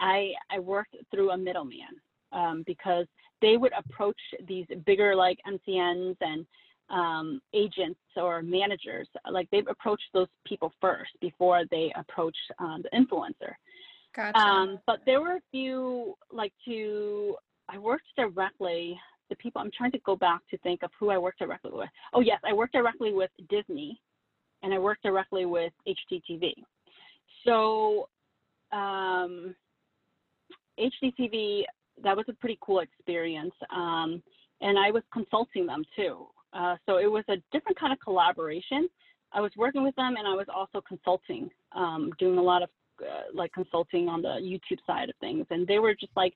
I I worked through a middleman um, because they would approach these bigger like MCNs and um, agents or managers, like they approach those people first before they approach um, the influencer. Gotcha. Um, but there were a few like to I worked directly. The people I'm trying to go back to think of who I worked directly with. Oh yes, I worked directly with Disney, and I worked directly with HGTV. So um, HGTV that was a pretty cool experience, um, and I was consulting them too. Uh, so it was a different kind of collaboration. I was working with them, and I was also consulting, um, doing a lot of uh, like consulting on the YouTube side of things, and they were just like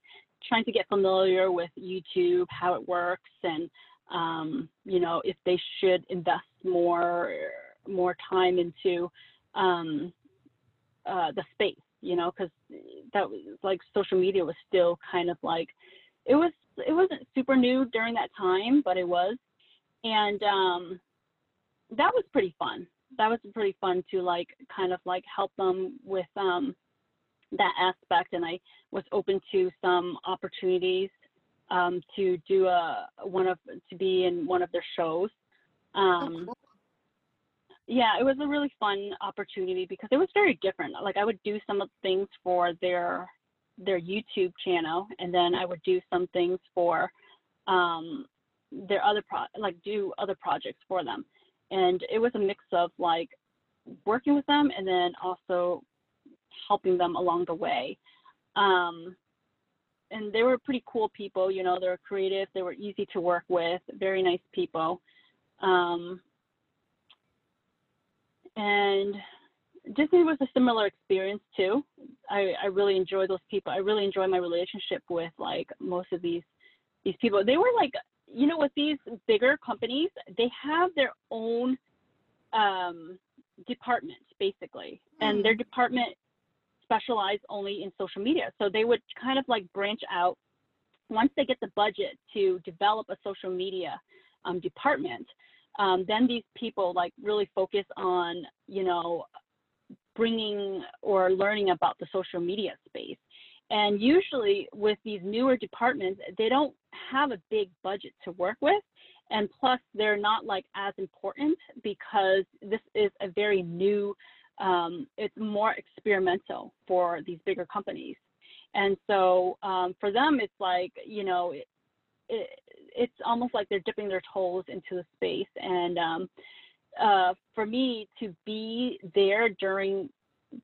trying to get familiar with YouTube, how it works, and um, you know if they should invest more more time into um, uh, the space, you know, because that was like social media was still kind of like it was it wasn't super new during that time, but it was, and um, that was pretty fun. That was pretty fun to like kind of like help them with um, that aspect. And i was open to some opportunities um, to do a one of to be in one of their shows. Um, oh. Yeah it was a really fun opportunity because it was very different. Like i would do some of the things for their their youtube channel and then i would do some things for um, their other pro like do other projects for them. And it was a mix of like working with them and then also helping them along the way. Um, and they were pretty cool people you know they were creative they were easy to work with very nice people. Um, and disney was a similar experience too. I, I really enjoy those people. I really enjoy my relationship with like most of these these people. They were like you know, with these bigger companies, they have their own um, department basically, and their department specialized only in social media. So they would kind of like branch out once they get the budget to develop a social media um, department. Um, then these people like really focus on, you know, bringing or learning about the social media space. And usually with these newer departments, they don't have a big budget to work with. And plus, they're not like as important because this is a very new, um, it's more experimental for these bigger companies. And so um, for them, it's like, you know, it, it, it's almost like they're dipping their toes into the space. And um, uh, for me to be there during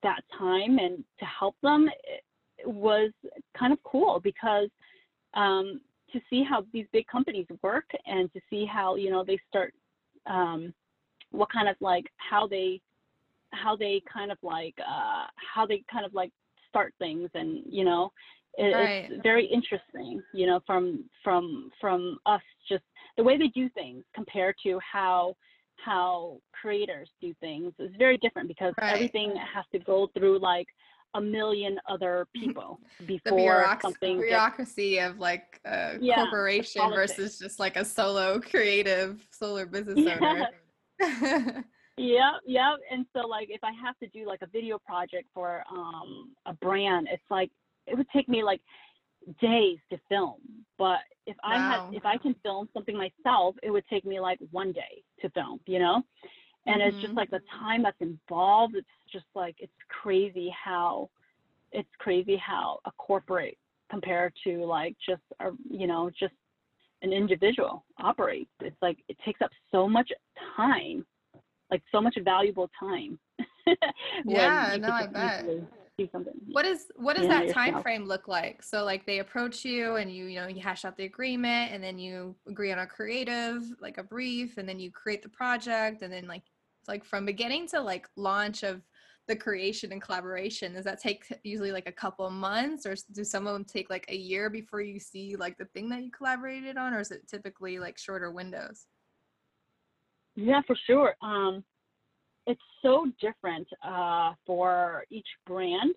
that time and to help them, was kind of cool because um, to see how these big companies work and to see how you know they start um, what kind of like how they how they kind of like uh, how they kind of like start things and you know it, Right. it's very interesting you know from from from us just the way they do things compared to how how creators do things is very different because Right. everything has to go through like a million other people the before bureauc- something gets bureaucracy of like a Yeah, corporation versus just like a solo creative solo business owner. Yeah, yeah. And so like if I have to do like a video project for um a brand, it's like it would take me like days to film But if I Wow. had, if I can film something myself, it would take me like one day to film, you know? And it's just like the mm-hmm. time that's involved. It's just like, it's crazy how, it's crazy how a corporate compared to like just, a, you know, just an individual operates. It's like, it takes up so much time, like so much valuable time. Yeah, no, I bet. easily Do something. What is what does that time yourself. frame look like? So like they approach you and you you know you hash out the agreement and then you agree on a creative like a brief and then you create the project and then like it's like from beginning to like launch of the creation and collaboration does that take usually like a couple months or do some of them take like a year before you see like the thing that you collaborated on or is it typically like shorter windows? Yeah, for sure. Um, it's so different uh, for each brand.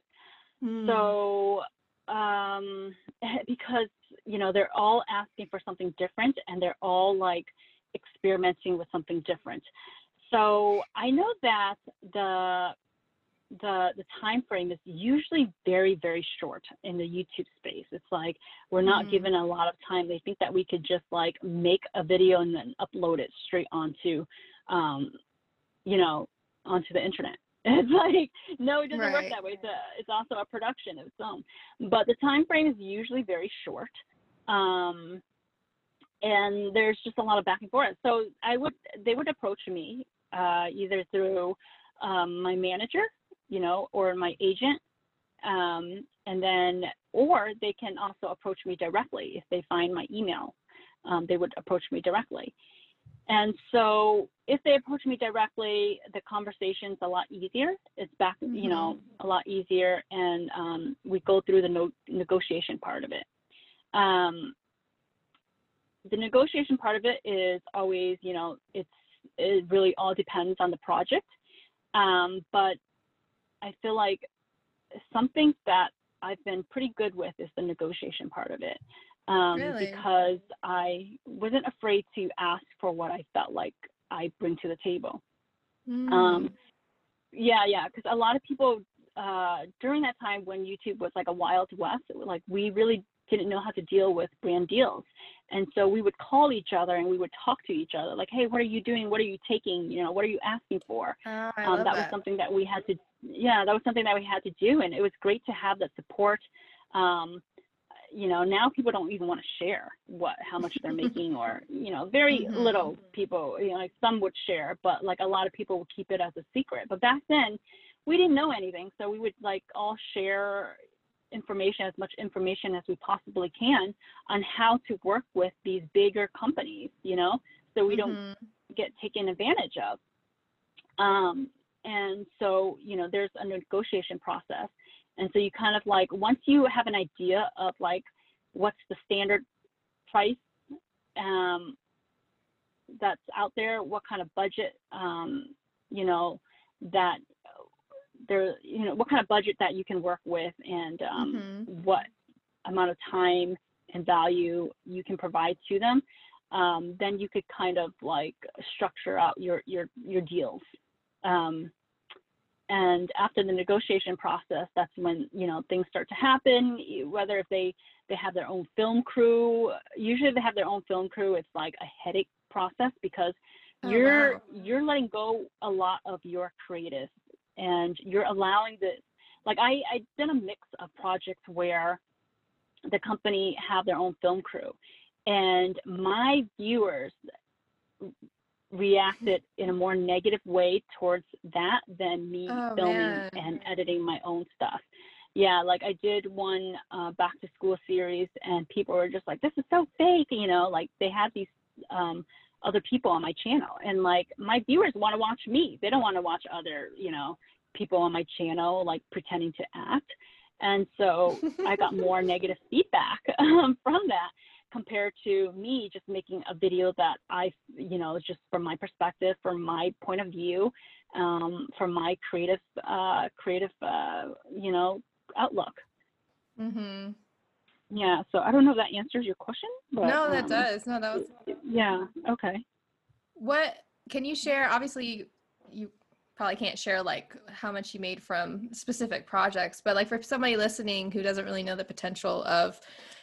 Hmm. So, um, because you know they're all asking for something different, and they're all like experimenting with something different. So I know that the the the time frame is usually very very short in the YouTube space. It's like we're not Mhm. given a lot of time. They think that we could just like make a video and then upload it straight onto, um, you know, onto the internet. It's like no, it doesn't Right. work that way. It's a, it's also a production of its own. But the time frame is usually very short. Um, and there's just a lot of back and forth. So I would they would approach me uh, either through um, my manager, you know, or my agent, um, and then or they can also approach me directly if they find my email. Um, they would approach me directly. And so if they approach me directly, the conversation's a lot easier. It's back, you know, a lot easier, and um, we go through the no- negotiation part of it. Um, the negotiation part of it is always, you know, it's it really all depends on the project. Um, but I feel like something that I've been pretty good with is the negotiation part of it. Um, Really? Because I wasn't afraid to ask for what I felt like I bring to the table. Hmm. Um, yeah, yeah, because a lot of people uh, during that time when YouTube was like a wild west, it was like we really didn't know how to deal with brand deals, and so we would call each other and we would talk to each other like, hey, what are you doing? What are you taking? You know, what are you asking for? Oh, um, love that, was that. something that we had to yeah that was something that we had to do and it was great to have that support um, you know now people don't even want to share what how much they're making or you know very Mhm. little people you know like some would share but like a lot of people would keep it as a secret but back then we didn't know anything so we would like all share information as much information as we possibly can on how to work with these bigger companies you know so we don't Mhm. get taken advantage of. Um, and so, you know, there's a negotiation process. And so you kind of like, once you have an idea of like what's the standard price um, that's out there, what kind of budget, um, you know, that there, you know, what kind of budget that you can work with and um, Mhm. what amount of time and value you can provide to them um, then you could kind of like structure out your your your deals. And after the negotiation process, that's when you know things start to happen. Whether if they they have their own film crew, usually they have their own film crew. It's like a headache process because Oh, you're wow. you're letting go a lot of your creative, and you're allowing the like I I done a mix of projects where the company have their own film crew and my viewers reacted in a more negative way towards that than me Oh, filming man. and editing my own stuff. Yeah like i did one uh, back to school series and people were just like this is so fake you know like they had these um, other people on my channel and like my viewers want to watch me. They don't want to watch other you know people on my channel like pretending to act. And so I got more negative feedback um, from that compared to me just making a video that I, you know, just from my perspective, from my point of view, um, from my creative, uh, creative, uh, you know, outlook. Mm-hmm. Yeah. So I don't know if that answers your question. But, No, that um, does. No, that was Yeah. Okay. What can you share? Obviously, you, you probably can't share like how much you made from specific projects, but like for somebody listening who doesn't really know the potential of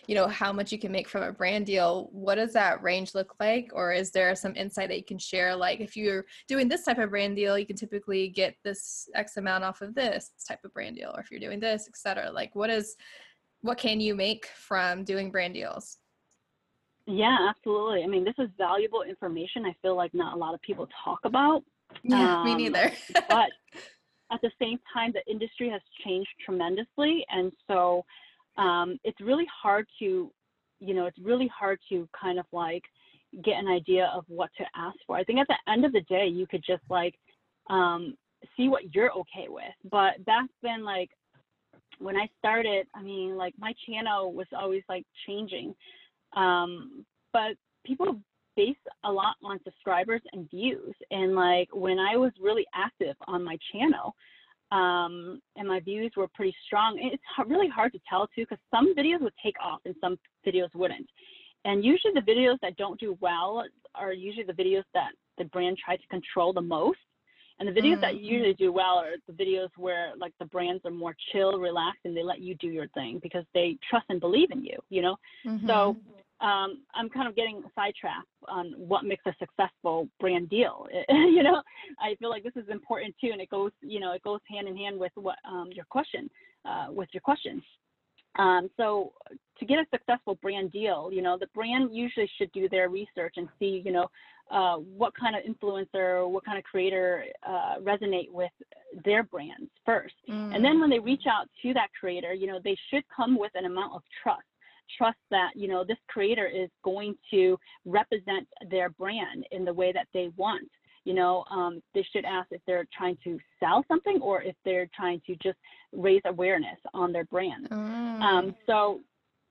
you know, how much you can make from a brand deal, what does that range look like? Or is there some insight that you can share? Like if you're doing this type of brand deal, you can typically get this X amount off of this type of brand deal. Or if you're doing this, etc. Like what is what can you make from doing brand deals? Yeah, absolutely. I mean, this is valuable information I feel like not a lot of people talk about. Yeah, um, me neither. but at the same time, the industry has changed tremendously. And so um, it's really hard to, you know, it's really hard to kind of like get an idea of what to ask for. I think at the end of the day, you could just like um, see what you're okay with. But back then, like when I started, I mean, like my channel was always like changing. Um, but people base a lot on subscribers and views. And like when I was really active on my channel, um, and my views were pretty strong, it's really hard to tell too, because some videos would take off and some videos wouldn't. And usually the videos that don't do well are usually the videos that the brand tried to control the most. And the videos mm-hmm. that usually do well are the videos where like the brands are more chill, relaxed, and they let you do your thing because they trust and believe in you, you know? Mm-hmm. So um, I'm kind of getting sidetracked on what makes a successful brand deal. you know, I feel like this is important too, and it goes, you know, it goes hand in hand with what um, your question, uh, with your question. Um, so to get a successful brand deal, you know, the brand usually should do their research and see, you know, uh, what kind of influencer, what kind of creator uh, resonate with their brands first. Mm. And then when they reach out to that creator, you know, they should come with an amount of trust trust that you know this creator is going to represent their brand in the way that they want. You know um, they should ask if they're trying to sell something or if they're trying to just raise awareness on their brand. Mm. um, so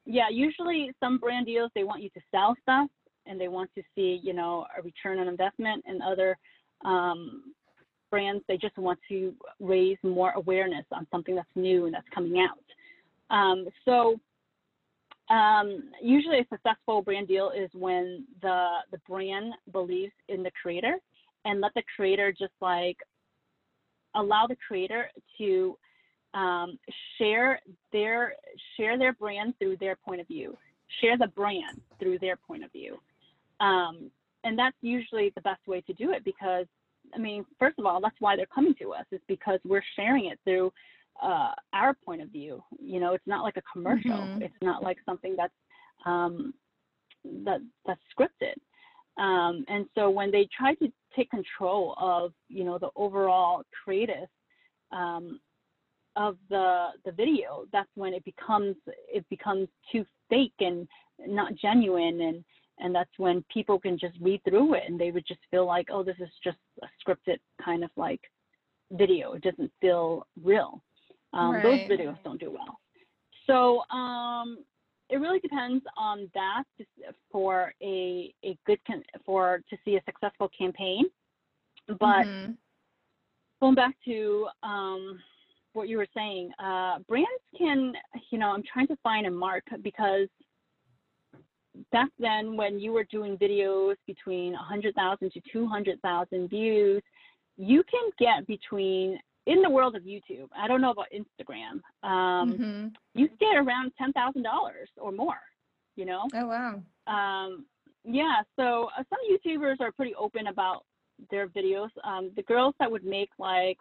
yeah usually some brand deals they want you to sell stuff and they want to see you know a return on investment and other um, brands they just want to raise more awareness on something that's new and that's coming out. Um, so um, usually, a successful brand deal is when the the brand believes in the creator and let the creator just like allow the creator to um, share their share their brand through their point of view, share the brand through their point of view, um, and that's usually the best way to do it because I mean, first of all, that's why they're coming to us is because we're sharing it through uh, our point of view. You know, it's not like a commercial. Mm-hmm. It's not like something that's um, that that's scripted. Um, and so when they try to take control of you know the overall creative um, of the the video, that's when it becomes it becomes too fake and not genuine and and that's when people can just read through it and they would just feel like oh this is just a scripted kind of like video it doesn't feel real um, right. Those videos don't do well. So um, it really depends on that for a a good con- for to see a successful campaign. But mm-hmm. going back to um, what you were saying, uh, brands can you know I'm trying to find a mark because back then when you were doing videos between 100,000 to 200,000 views, you can get between in the world of YouTube, I don't know about Instagram. Um, mm-hmm. You get around ten thousand dollars or more. You know. Oh wow. Um, yeah. So uh, some YouTubers are pretty open about their videos. Um, the girls that would make like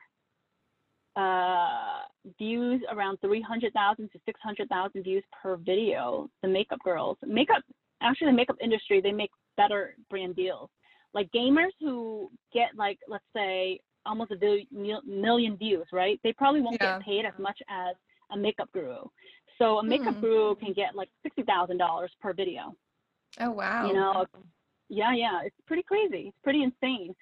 uh, views around 300,000 to 600,000 views per video, the makeup girls, makeup, actually the makeup industry, they make better brand deals. Like gamers who get like, let's say almost a million views, right? They probably won't yeah. get paid as much as a makeup guru. So a makeup mm. guru can get like sixty thousand dollars per video. Oh wow! You know, yeah, yeah, it's pretty crazy. It's pretty insane.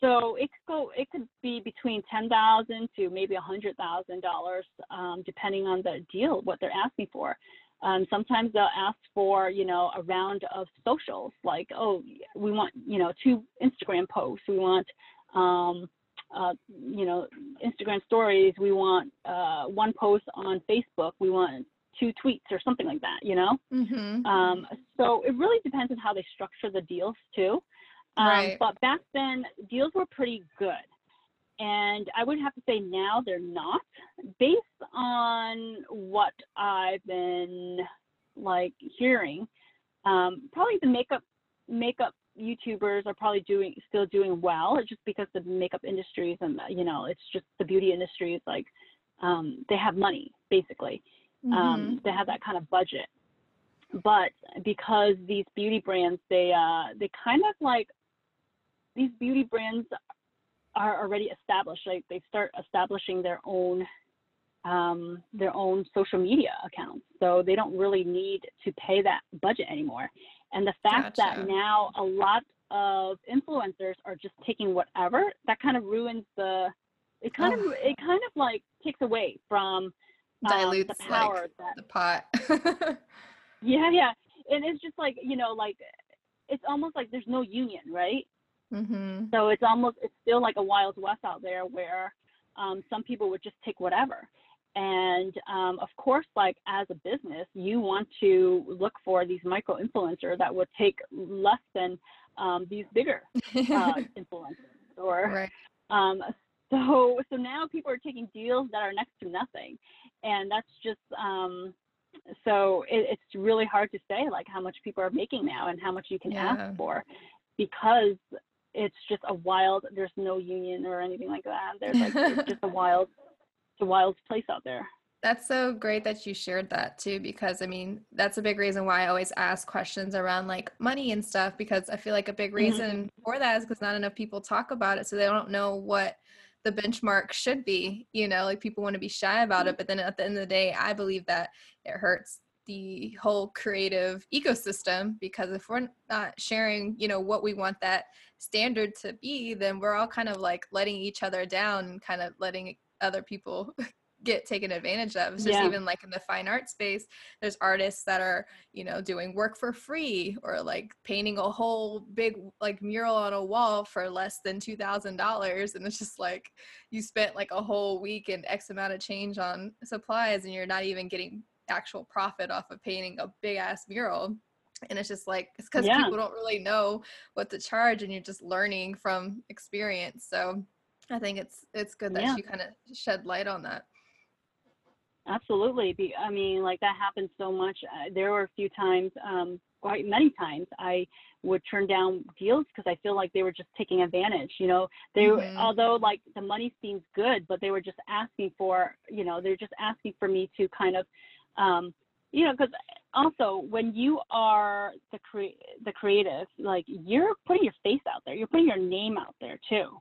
So it could go. It could be between ten thousand to maybe a hundred thousand dollars, um, depending on the deal, what they're asking for. Um, sometimes they'll ask for, you know, a round of socials, like, oh, we want, you know, two Instagram posts. We want, um, uh, you know, Instagram stories. We want uh, one post on Facebook. We want two tweets or something like that, you know? Mm-hmm. Um, so it really depends on how they structure the deals too. Um, right. But back then, deals were pretty good. And I would have to say now they're not, based on what I've been like hearing. Um, probably the makeup makeup YouTubers are probably doing still doing well. Just because the makeup industries and you know it's just the beauty industry is like um, they have money basically. Um, mm-hmm. Um, they have that kind of budget. But because these beauty brands, they uh, they kind of like these beauty brands are already established. Like they start establishing their own um, their own social media accounts, so they don't really need to pay that budget anymore. And the fact gotcha. that now a lot of influencers are just taking whatever, that kind of ruins the. It kind oh. of it kind of like takes away from um, dilutes the power like, that the pot. yeah, yeah, and it's just like you know, like it's almost like there's no union, right? Mm-hmm. So it's almost it's still like a wild west out there where um, some people would just take whatever. And um, of course, like as a business, you want to look for these micro influencers that would take less than um, these bigger uh, influencers. Or right. um, so so now people are taking deals that are next to nothing, and that's just um, so it, it's really hard to say like how much people are making now and how much you can yeah. ask for because it's just a wild there's no union or anything like that there's like it's just a wild a wild place out there. That's so great that you shared that too, because I mean, that's a big reason why I always ask questions around like money and stuff, because I feel like a big mm-hmm. reason mm-hmm. for that is because not enough people talk about it. So they don't know what the benchmark should be. You know, like people want to be shy about mm-hmm. it. But then at the end of the day, I believe that it hurts the whole creative ecosystem because if we're not sharing you know what we want that standard to be then we're all kind of like letting each other down and kind of letting other people get taken advantage of. It's just yeah. even like in the fine art space, there's artists that are, you know, doing work for free or like painting a whole big like mural on a wall for less than two thousand dollars. And it's just like you spent like a whole week and X amount of change on supplies and you're not even getting actual profit off of painting a big ass mural. And it's just like it's because yeah. people don't really know what to charge and you're just learning from experience. So I think it's it's good that yeah. you kind of shed light on that. Absolutely. I mean, like that happens so much. Uh, there were a few times, um, quite many times, I would turn down deals because I feel like they were just taking advantage. You know, they mm-hmm. although like the money seems good, but they were just asking for, you know, they're just asking for me to kind of, um, you know, because also when you are the cre- the creative, like you're putting your face out there, you're putting your name out there too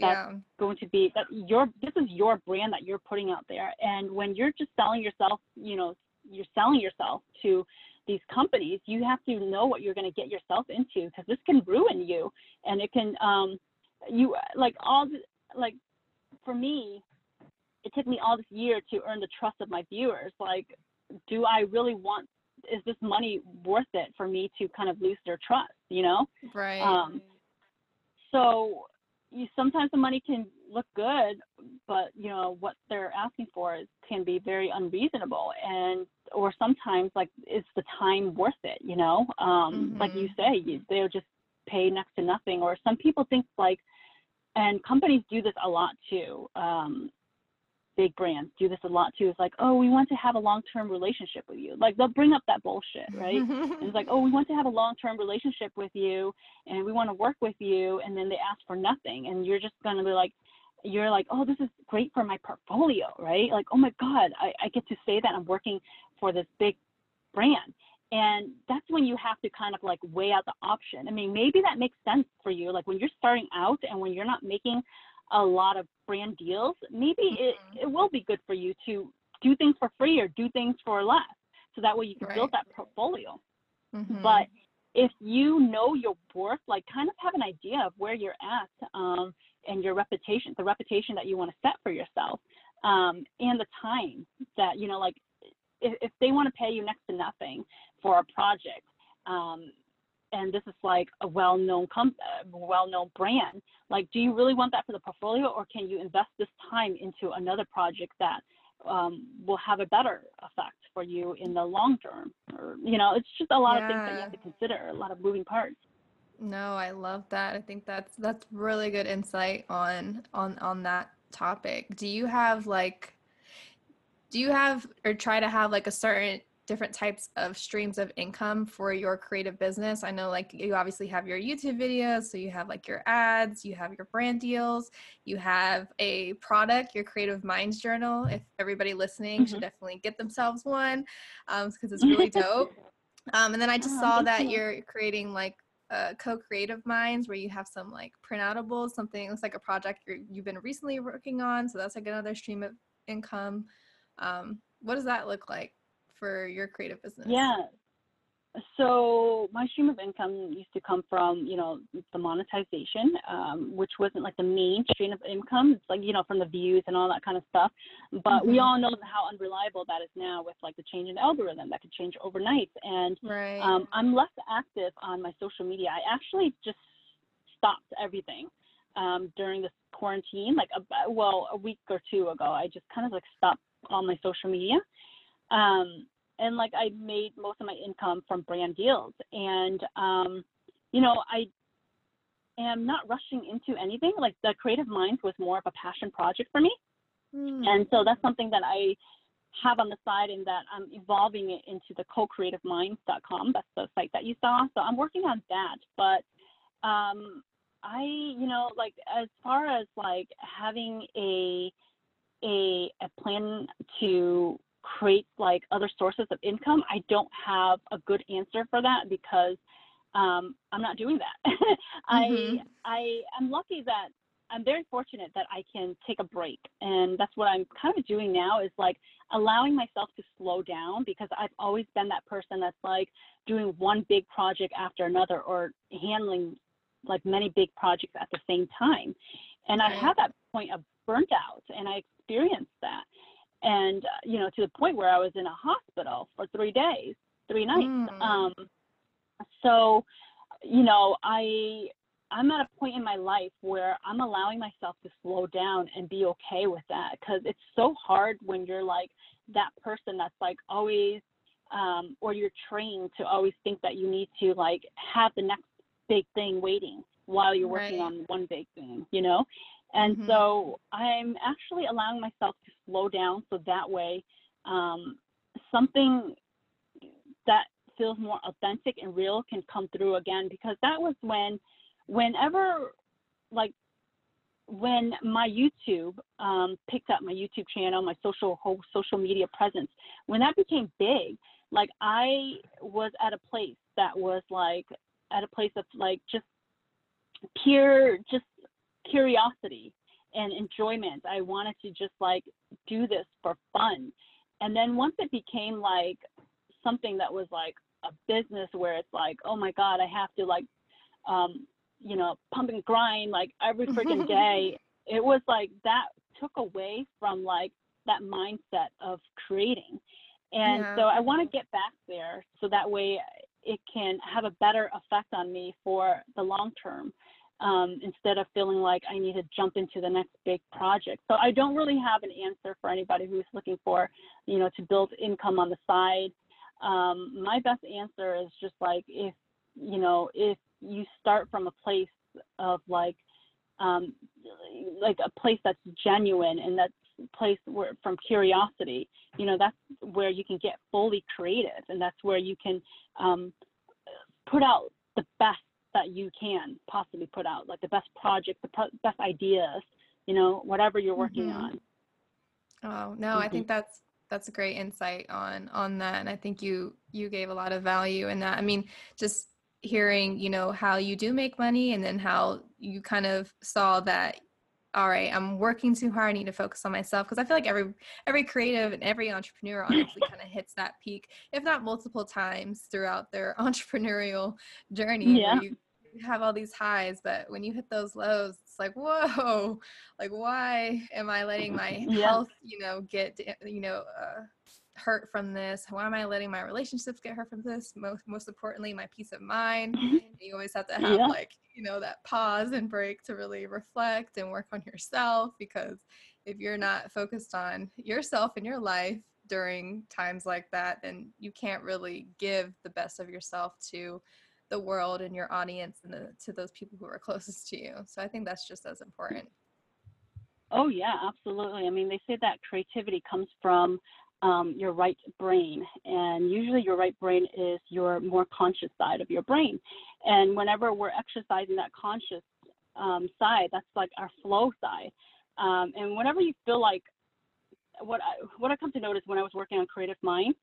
that's yeah. going to be that your this is your brand that you're putting out there. And when you're just selling yourself you know you're selling yourself to these companies you have to know what you're going to get yourself into because this can ruin you. And it can um you like all like for me it took me all this year to earn the trust of my viewers. Like do i really want is this money worth it for me to kind of lose their trust you know? Right. Um so you sometimes the money can look good, but you know what they're asking for is, can be very unreasonable, and or sometimes like is the time worth it? You know, um, mm-hmm. like you say, you, they'll just pay next to nothing. Or some people think like, and companies do this a lot too. Um, big brands do this a lot too. It's like, oh, we want to have a long term relationship with you. Like they'll bring up that bullshit, right? and it's like, oh, we want to have a long term relationship with you and we want to work with you. And then they ask for nothing. And you're just going to be like, you're like, oh, this is great for my portfolio, right? Like, oh my God, I, I get to say that I'm working for this big brand. And that's when you have to kind of like weigh out the option. I mean, maybe that makes sense for you. Like when you're starting out and when you're not making a lot of brand deals, maybe mm-hmm. it, it will be good for you to do things for free or do things for less. So that way you can right. build that portfolio. Mm-hmm. But if you know your worth, like kind of have an idea of where you're at um, and your reputation, the reputation that you want to set for yourself, um, and the time that, you know, like if, if they want to pay you next to nothing for a project, um, and this is like a well-known com- uh, well-known brand like do you really want that for the portfolio or can you invest this time into another project that um, will have a better effect for you in the long term? Or you know it's just a lot yeah. of things that you have to consider a lot of moving parts. No i love that. I think that's that's really good insight on on on that topic. Do you have like do you have or try to have like a certain different types of streams of income for your creative business? I know like you obviously have your YouTube videos, so you have like your ads, you have your brand deals, you have a product, your Creative Minds Journal. If everybody listening mm-hmm. should definitely get themselves one because um, it's really dope. Um, and then I just oh, saw that you. you're creating like uh, co-creative minds where you have some like printoutables something looks like a project you have been recently working on so that's like another stream of income um, what does that look like for your creative business? Yeah. So my stream of income used to come from, you know, the monetization, um, which wasn't like the main stream of income. It's like, you know, from the views and all that kind of stuff. But mm-hmm. we all know how unreliable that is now with like the change in algorithm that could change overnight. And right. um, I'm less active on my social media. I actually just stopped everything um, during this quarantine, like, a, well, a week or two ago. I just kind of like stopped all my social media. Um, and like I made most of my income from brand deals. And, um, you know, I am not rushing into anything. Like the Creative Minds was more of a passion project for me. Mm. And so that's something that I have on the side and that I'm evolving it into the co-creativeminds.com. That's the site that you saw. So I'm working on that. But um, I, you know, like as far as like having a a, a plan to create like other sources of income, I don't have a good answer for that because um, I'm not doing that. mm-hmm. I I am lucky that I'm very fortunate that I can take a break, and that's what I'm kind of doing now is like allowing myself to slow down because I've always been that person that's like doing one big project after another or handling like many big projects at the same time, and I have that point of burnt out, and I experienced that and uh, you know to the point where I was in a hospital for three days, three nights. Mm. Um, so, you know, I I'm at a point in my life where I'm allowing myself to slow down and be okay with that because it's so hard when you're like that person that's like always um, or you're trained to always think that you need to like have the next big thing waiting while you're working right. on one big thing, you know? And mm-hmm. so I'm actually allowing myself to slow down so that way um, something that feels more authentic and real can come through again because that was when whenever like when my YouTube um, picked up my YouTube channel, my social whole social media presence, when that became big, like I was at a place that was like at a place of like just pure just curiosity and enjoyment. I wanted to just like do this for fun. And then once it became like something that was like a business where it's like, oh my God, I have to like, um, you know, pump and grind like every freaking day. it was like that took away from like that mindset of creating. And yeah. so I want to get back there so that way it can have a better effect on me for the long term um, instead of feeling like I need to jump into the next big project. So I don't really have an answer for anybody who's looking for, you know, to build income on the side. Um, my best answer is just like if, you know, if you start from a place of like, um, like a place that's genuine and that's place where from curiosity, you know, that's where you can get fully creative and that's where you can um, put out the best that you can possibly put out, like the best project, the pro- best ideas, you know, whatever you're working mm-hmm. on. Oh no, mm-hmm. I think that's that's a great insight on on that, and I think you you gave a lot of value in that. I mean, just hearing you know how you do make money and then how you kind of saw that all right i'm working too hard i need to focus on myself because i feel like every every creative and every entrepreneur honestly kind of hits that peak if not multiple times throughout their entrepreneurial journey yeah. you have all these highs, but when you hit those lows, it's like, whoa, like why am I letting my yeah. health, you know, get, you know, uh, hurt from this? Why am I letting my relationships get hurt from this? Most, most importantly, my peace of mind. Mm-hmm. you always have to have yeah. like, you know, that pause and break to really reflect and work on yourself because if you're not focused on yourself and your life during times like that, then you can't really give the best of yourself to the world and your audience and the, to those people who are closest to you. So I think that's just as important. Oh yeah, absolutely. I mean, they say that creativity comes from um, your right brain. And usually, your right brain is your more conscious side of your brain. And whenever we're exercising that conscious um, side, that's like our flow side. Um, and whenever you feel like what I, what I come to notice when I was working on Creative Mind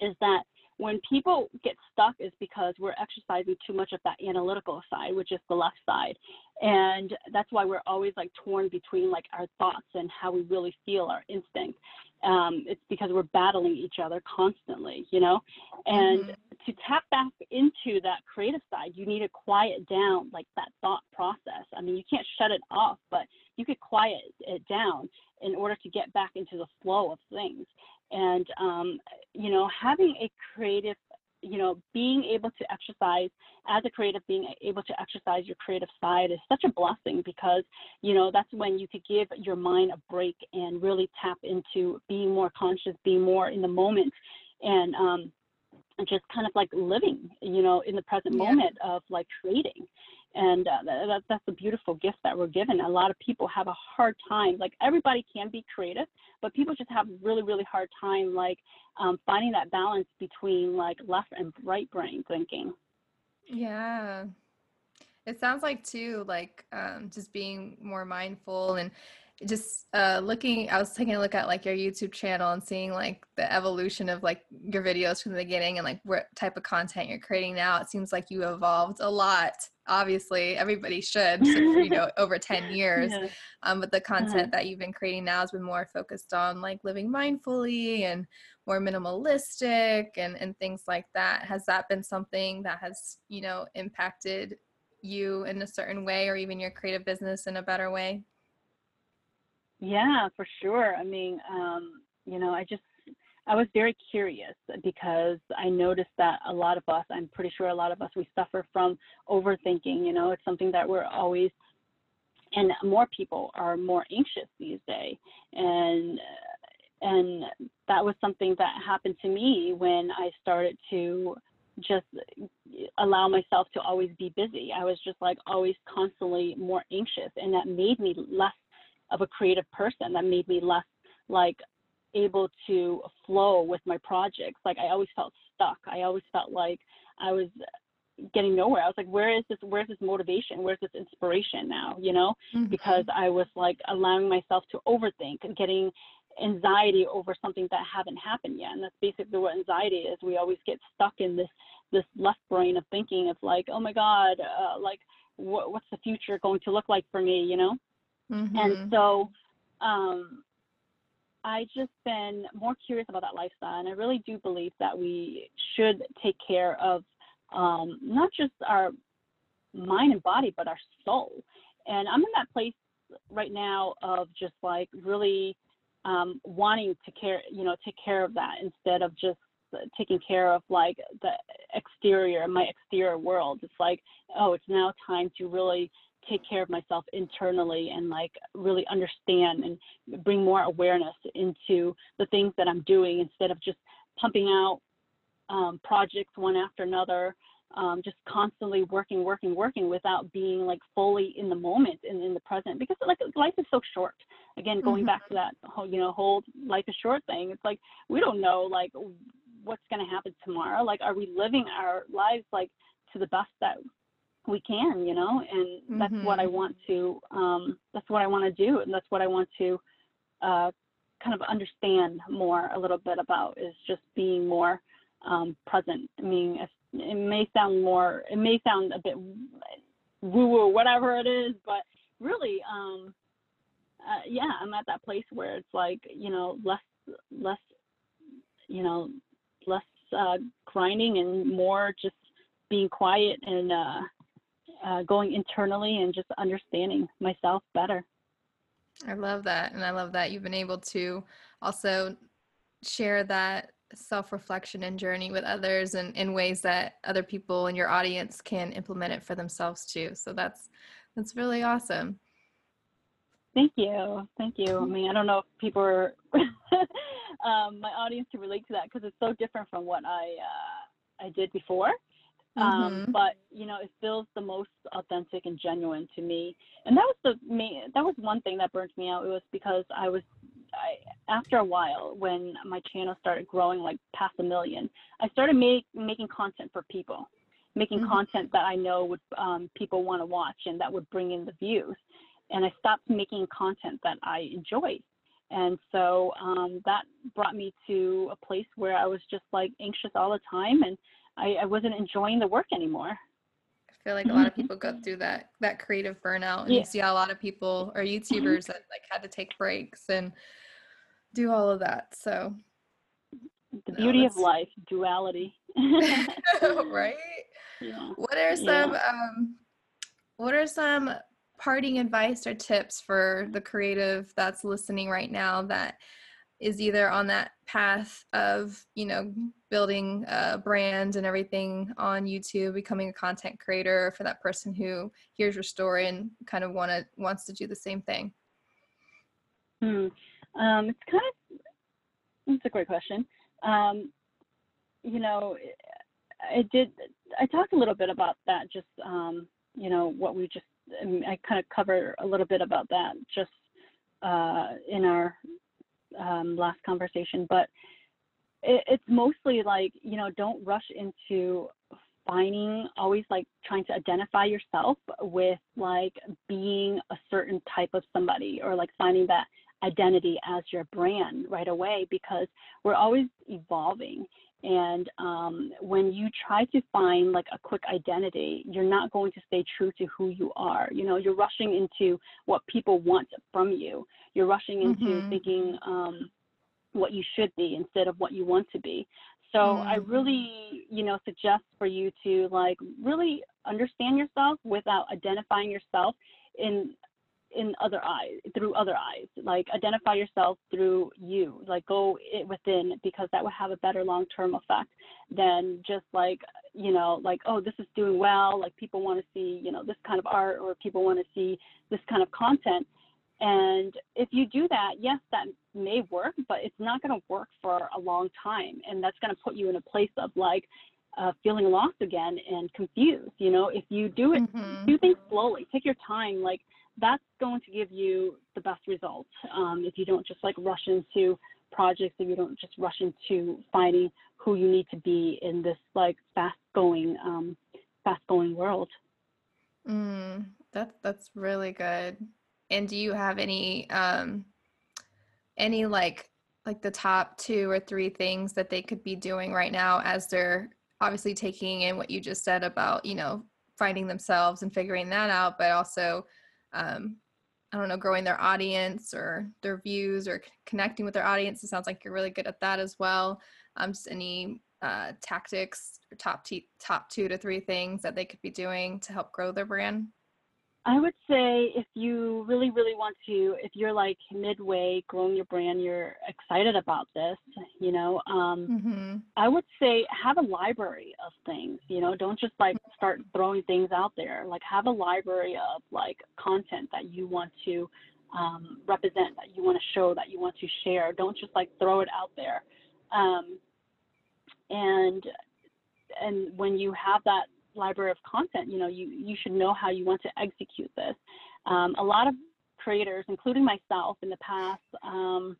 is that when people get stuck is because we're exercising too much of that analytical side, which is the left side. And that's why we're always like torn between like our thoughts and how we really feel, our instinct. Um, it's because we're battling each other constantly, you know? And mm-hmm. to tap back into that creative side, you need to quiet down like that thought process. I mean, you can't shut it off, but you could quiet it down in order to get back into the flow of things and um, you know having a creative you know being able to exercise as a creative being able to exercise your creative side is such a blessing because you know that's when you could give your mind a break and really tap into being more conscious being more in the moment and um just kind of like living you know in the present yeah. moment of like creating and uh, that, that's a beautiful gift that we're given. A lot of people have a hard time like everybody can be creative but people just have really really hard time like um, finding that balance between like left and right brain thinking. Yeah. It sounds like too like um, just being more mindful and just uh, looking i was taking a look at like your youtube channel and seeing like the evolution of like your videos from the beginning and like what type of content you're creating now it seems like you evolved a lot obviously everybody should so, you know over 10 years yeah. um, but the uh-huh. content uh-huh. that you've been creating now has been more focused on like living mindfully and more minimalistic and and things like that has that been something that has you know impacted you in a certain way or even your creative business in a better way yeah, for sure. I mean, um, you know, I just I was very curious because I noticed that a lot of us, I'm pretty sure a lot of us, we suffer from overthinking. You know, it's something that we're always, and more people are more anxious these days. And and that was something that happened to me when I started to just allow myself to always be busy. I was just like always constantly more anxious, and that made me less of a creative person that made me less like able to flow with my projects. Like I always felt stuck. I always felt like I was getting nowhere. I was like, where is this? Where's this motivation? Where's this inspiration now? You know, mm-hmm. because I was like allowing myself to overthink and getting anxiety over something that haven't happened yet. And that's basically what anxiety is. We always get stuck in this this left brain of thinking of like, oh my God, uh, like what, what's the future going to look like for me? You know. Mm-hmm. And so um, I just been more curious about that lifestyle, and I really do believe that we should take care of um, not just our mind and body, but our soul. And I'm in that place right now of just like really um, wanting to care, you know, take care of that instead of just taking care of like the exterior, my exterior world. It's like, oh, it's now time to really take care of myself internally and like really understand and bring more awareness into the things that I'm doing instead of just pumping out um, projects one after another, um, just constantly working, working, working without being like fully in the moment and in the present because like life is so short. Again, going mm-hmm. back to that whole, you know, whole life is short thing. It's like we don't know like what's going to happen tomorrow. Like, are we living our lives like to the best that we can, you know, and that's mm-hmm. what I mm-hmm. want to, um, that's what I want to do. And that's what I want to, uh, kind of understand more a little bit about is just being more, um, present. I mean, it may sound more, it may sound a bit woo woo, whatever it is, but really, um, uh, yeah, I'm at that place where it's like, you know, less, less, you know, less, uh, grinding and more just being quiet and, uh, uh, going internally and just understanding myself better. I love that. And I love that you've been able to also share that self reflection and journey with others and in ways that other people in your audience can implement it for themselves too. So that's that's really awesome. Thank you. Thank you. I mean, I don't know if people are um, my audience can relate to that because it's so different from what I uh, I did before. Um, mm-hmm. but you know, it feels the most authentic and genuine to me. And that was the main, that was one thing that burnt me out. It was because I was I, after a while, when my channel started growing like past a million, I started make, making content for people, making Mhm. content that I know would um, people want to watch and that would bring in the views. And I stopped making content that I enjoyed. And so um, that brought me to a place where I was just like anxious all the time and I, I wasn't enjoying the work anymore. I feel like a lot of people go through that that creative burnout, and Yeah. you see a lot of people or YouTubers that like had to take breaks and do all of that. So, The No, beauty of life, duality. right? yeah. What are some um, what are some parting advice or tips for the creative that's listening right now that is either on that path of you know building a brand and everything on YouTube, becoming a content creator, for that person who hears your story and kind of want to wants to do the same thing? Hmm. Um, it's kind of it's a great question. Um, you know, I did. I talked a little bit about that. Just um, you know what we just. I, I kind of cover a little bit about that just uh, in our um, last conversation, but it, it's mostly like you know don't rush into finding always like trying to identify yourself with like being a certain type of somebody or like finding that identity as your brand right away because we're always evolving and um, when you try to find like a quick identity you're not going to stay true to who you are you know you're rushing into what people want from you you're rushing into Mhm. thinking um, what you should be instead of what you want to be so i Mm. really you know suggest for you to like really understand yourself without identifying yourself in in other eyes through other eyes. Like identify yourself through you. Like go it within because that would have a better long term effect than just like you know like oh this is doing well. Like people want to see you know this kind of art or people want to see this kind of content. And if you do that yes that may work but it's not going to work for a long time. And that's going to put you in a place of like uh, feeling lost again and confused you know? If you do it Mhm. do things slowly. Take your time. Like that's going to give you the best results um, if you don't just like rush into projects if you don't just rush into finding who you need to be in this like fast going um, fast going world Mm, that's that's really good. And do you have any um any like like the top two or three things that they could be doing right now as they're obviously taking in what you just said about, you know, finding themselves and figuring that out, but also um I don't know, growing their audience or their views or c- connecting with their audience. It sounds like you're really good at that as well. Um, just any uh, tactics top t- top two to three things that they could be doing to help grow their brand. I would say if you really, really want to, if you're like midway growing your brand, you're excited about this, you know, um, Mm-hmm. I would say have a library of things, you know, don't just like start throwing things out there. Like have a library of like content that you want to um, represent, that you want to show, that you want to share. Don't just like throw it out there. Um, and and when you have that library of content, you know, you, you should know how you want to execute this. Um, a lot of creators, including myself in the past, um,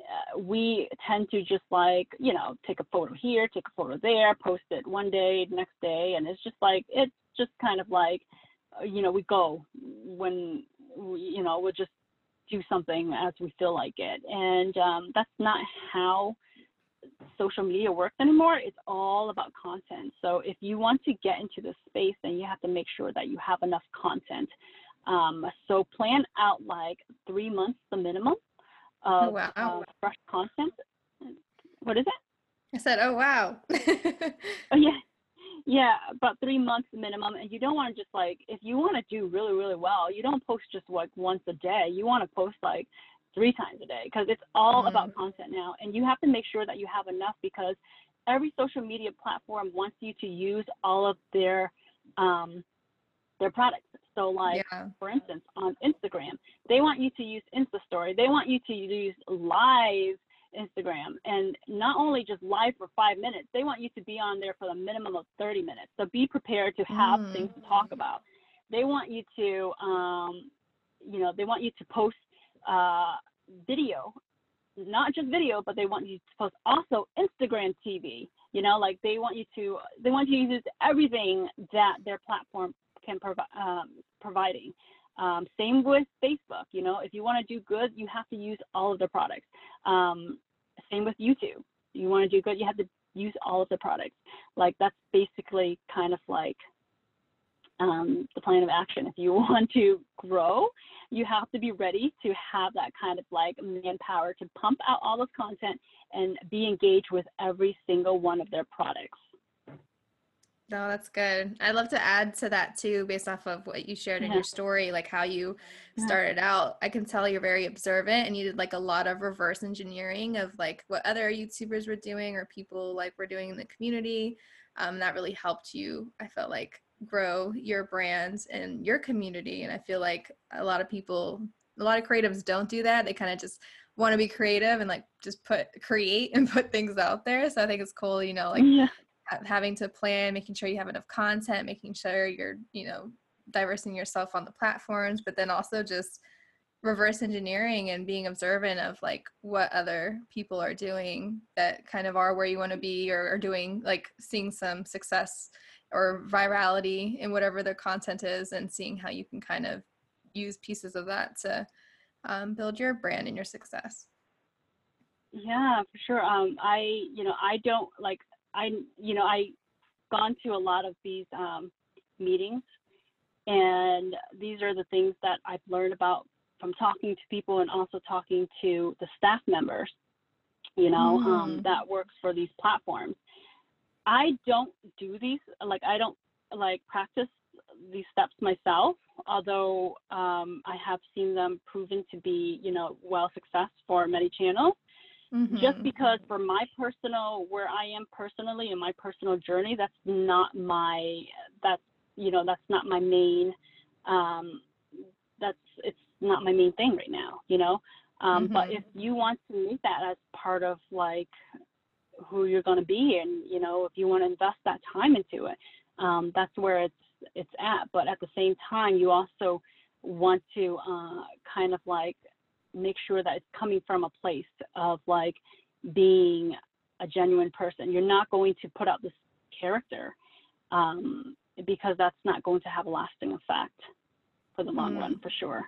uh, we tend to just like, you know, take a photo here, take a photo there, post it one day, next day, and it's just like, it's just kind of like, uh, you know, we go when, we, you know, we'll just do something as we feel like it. And um, that's not how social media works anymore. It's all about content. So if you want to get into this space, then you have to make sure that you have enough content. Um, so plan out like three months the minimum of Oh, wow. uh, fresh content. What is it? I said, "Oh wow." Oh yeah, yeah, about three months minimum. And you don't want to just like if you want to do really really well, you don't post just like once a day. You want to post like three times a day because it's all about content now. And you have to make sure that you have enough because every social media platform wants you to use all of their um, their products. So like yeah. for instance, on Instagram, they want you to use Insta Story. They want you to use live Instagram, and not only just live for five minutes. They want you to be on there for the minimum of 30 minutes. So be prepared to have Mm. things to talk about. They want you to, um, you know, they want you to post uh, video not just video, but they want you to post also Instagram TV. You know, like they want you to they want you to use everything that their platform can provide um, providing. Um, same with Facebook. You know, if you want to do good, you have to use all of the products. Um, same with YouTube. You want to do good, you have to use all of the products. Like that's basically kind of like um, the plan of action. If you want to grow, you have to be ready to have that kind of like manpower to pump out all this content and be engaged with every single one of their products. No, that's good. I'd love to add to that too, based off of what you shared in yeah. your story, like how you started out. I can tell you're very observant and you did like a lot of reverse engineering of like what other YouTubers were doing or people like were doing in the community. Um, that really helped you, I felt like, grow your brands and your community. And I feel like a lot of people, a lot of creatives don't do that. They kind of just want to be creative and like just put create and put things out there. So I think it's cool, you know, like yeah. having to plan, making sure you have enough content, making sure you're, you know, diversing yourself on the platforms, but then also just reverse engineering and being observant of like what other people are doing that kind of are where you want to be or are doing like seeing some success or virality in whatever their content is and seeing how you can kind of use pieces of that to um, build your brand and your success. Yeah for sure. Um, i you know i don't like i you know i gone to a lot of these um, meetings and these are the things that i've learned about from talking to people and also talking to the staff members you know um, mm. um, that works for these platforms I don't do these like I don't like practice these steps myself, although um, I have seen them proven to be, you know, well success for many channels. Mm-hmm. Just because for my personal, where I am personally in my personal journey, that's not my, that's, you know, that's not my main, um, that's, it's not my main thing right now, you know? Um, mm-hmm. But if you want to make that as part of like who you're going to be and you know if you want to invest that time into it. Um, that's where it's it's at. But at the same time you also want to uh, kind of like make sure that it's coming from a place of like being a genuine person. You're not going to put out this character um, because that's not going to have a lasting effect for the long mm. run for sure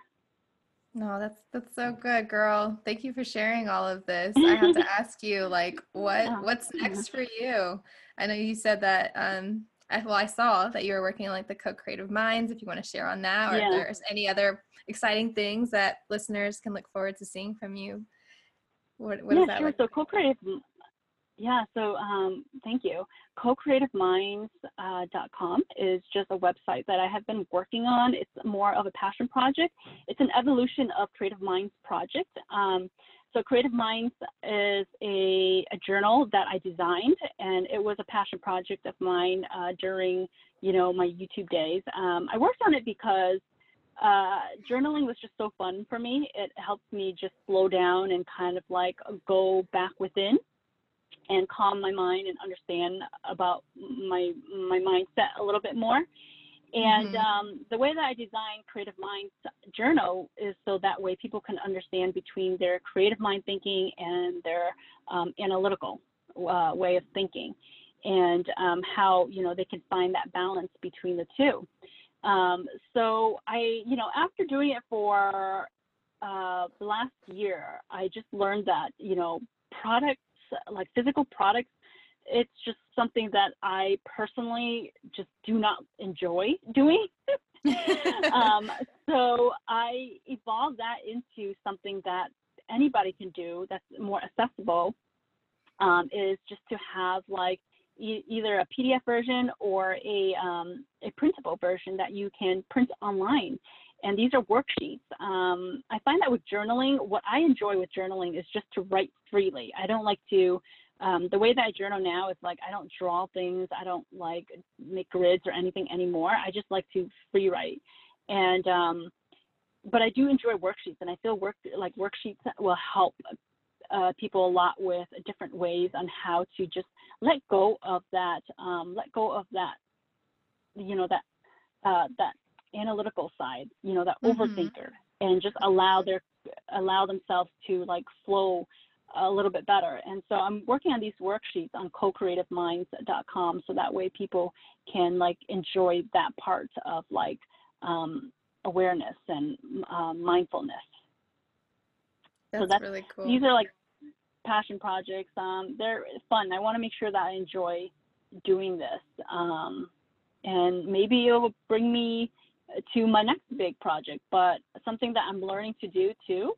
no, that's that's so good, girl. Thank you for sharing all of this. I have to ask you, like, what what's next for you? I know you said that. Um, I, well, I saw that you were working on like the co-creative minds. If you want to share on that, or yeah. if there's any other exciting things that listeners can look forward to seeing from you. What, what yeah, that sure. Like? So co-creative yeah, so um, thank you. Co-creativeminds.com uh, is just a website that I have been working on. It's more of a passion project. It's an evolution of Creative Minds project. Um, so Creative Minds is a, a, journal that I designed, and it was a passion project of mine uh, during, you know, my YouTube days. Um, I worked on it because uh, journaling was just so fun for me. It helped me just slow down and kind of like go back within and calm my mind and understand about my my mindset a little bit more. And mm-hmm. um, the way that I design Creative Minds Journal is so that way people can understand between their creative mind thinking and their um, analytical uh, way of thinking, and um, how you know they can find that balance between the two. Um, so I, you know, after doing it for uh, the last year, I just learned that you know product like physical products it's just something that I personally just do not enjoy doing. um, so I evolved that into something that anybody can do that's more accessible. Um, is just to have like e- either a PDF version or a um, a printable version that you can print online and these are worksheets. Um, I find that with journaling, what I enjoy with journaling is just to write freely. I don't like to, um, the way that I journal now is like I don't draw things, I don't like make grids or anything anymore. I just like to free write. And, um, but I do enjoy worksheets, and I feel work like worksheets will help uh, people a lot with different ways on how to just let go of that, um, let go of that, you know, that uh, that analytical side, you know, that mm-hmm. overthinker, and just allow their allow themselves to like flow a little bit better. And so I'm working on these worksheets on co-creativeminds.com so that way people can like enjoy that part of like um, awareness and uh, mindfulness. That's, so that's really cool. These are like passion projects. Um, they're fun. I want to make sure that I enjoy doing this. Um, and maybe it will bring me to my next big project. But something that I'm learning to do too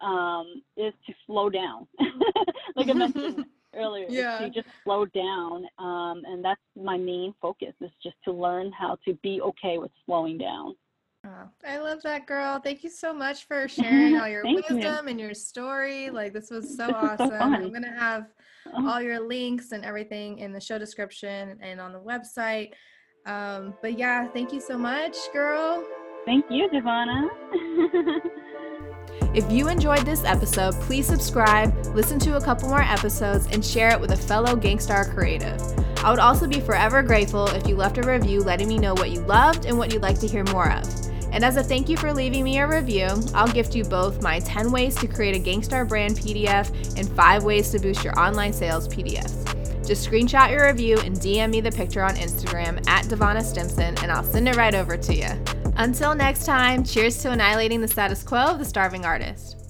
um, is to slow down. like I mentioned earlier, yeah. to just slow down. Um, and that's my main focus is just to learn how to be okay with slowing down. Oh, I love that girl. Thank you so much for sharing all your wisdom you. and your story. Like this was so this awesome. So I'm gonna have uh-huh. all your links and everything in the show description and on the website. Um, but yeah, thank you so much, girl. Thank you, Devona. if you enjoyed this episode, please subscribe, listen to a couple more episodes, and share it with a fellow Gangstar creative. I would also be forever grateful if you left a review letting me know what you loved and what you'd like to hear more of. And as a thank you for leaving me a review, I'll gift you both my 10 ways to create a Gangstar brand PDF and 5 ways to boost your online sales PDFs. Just screenshot your review and DM me the picture on Instagram at Devona Stimpson, and I'll send it right over to you. Until next time, cheers to annihilating the status quo of the starving artist.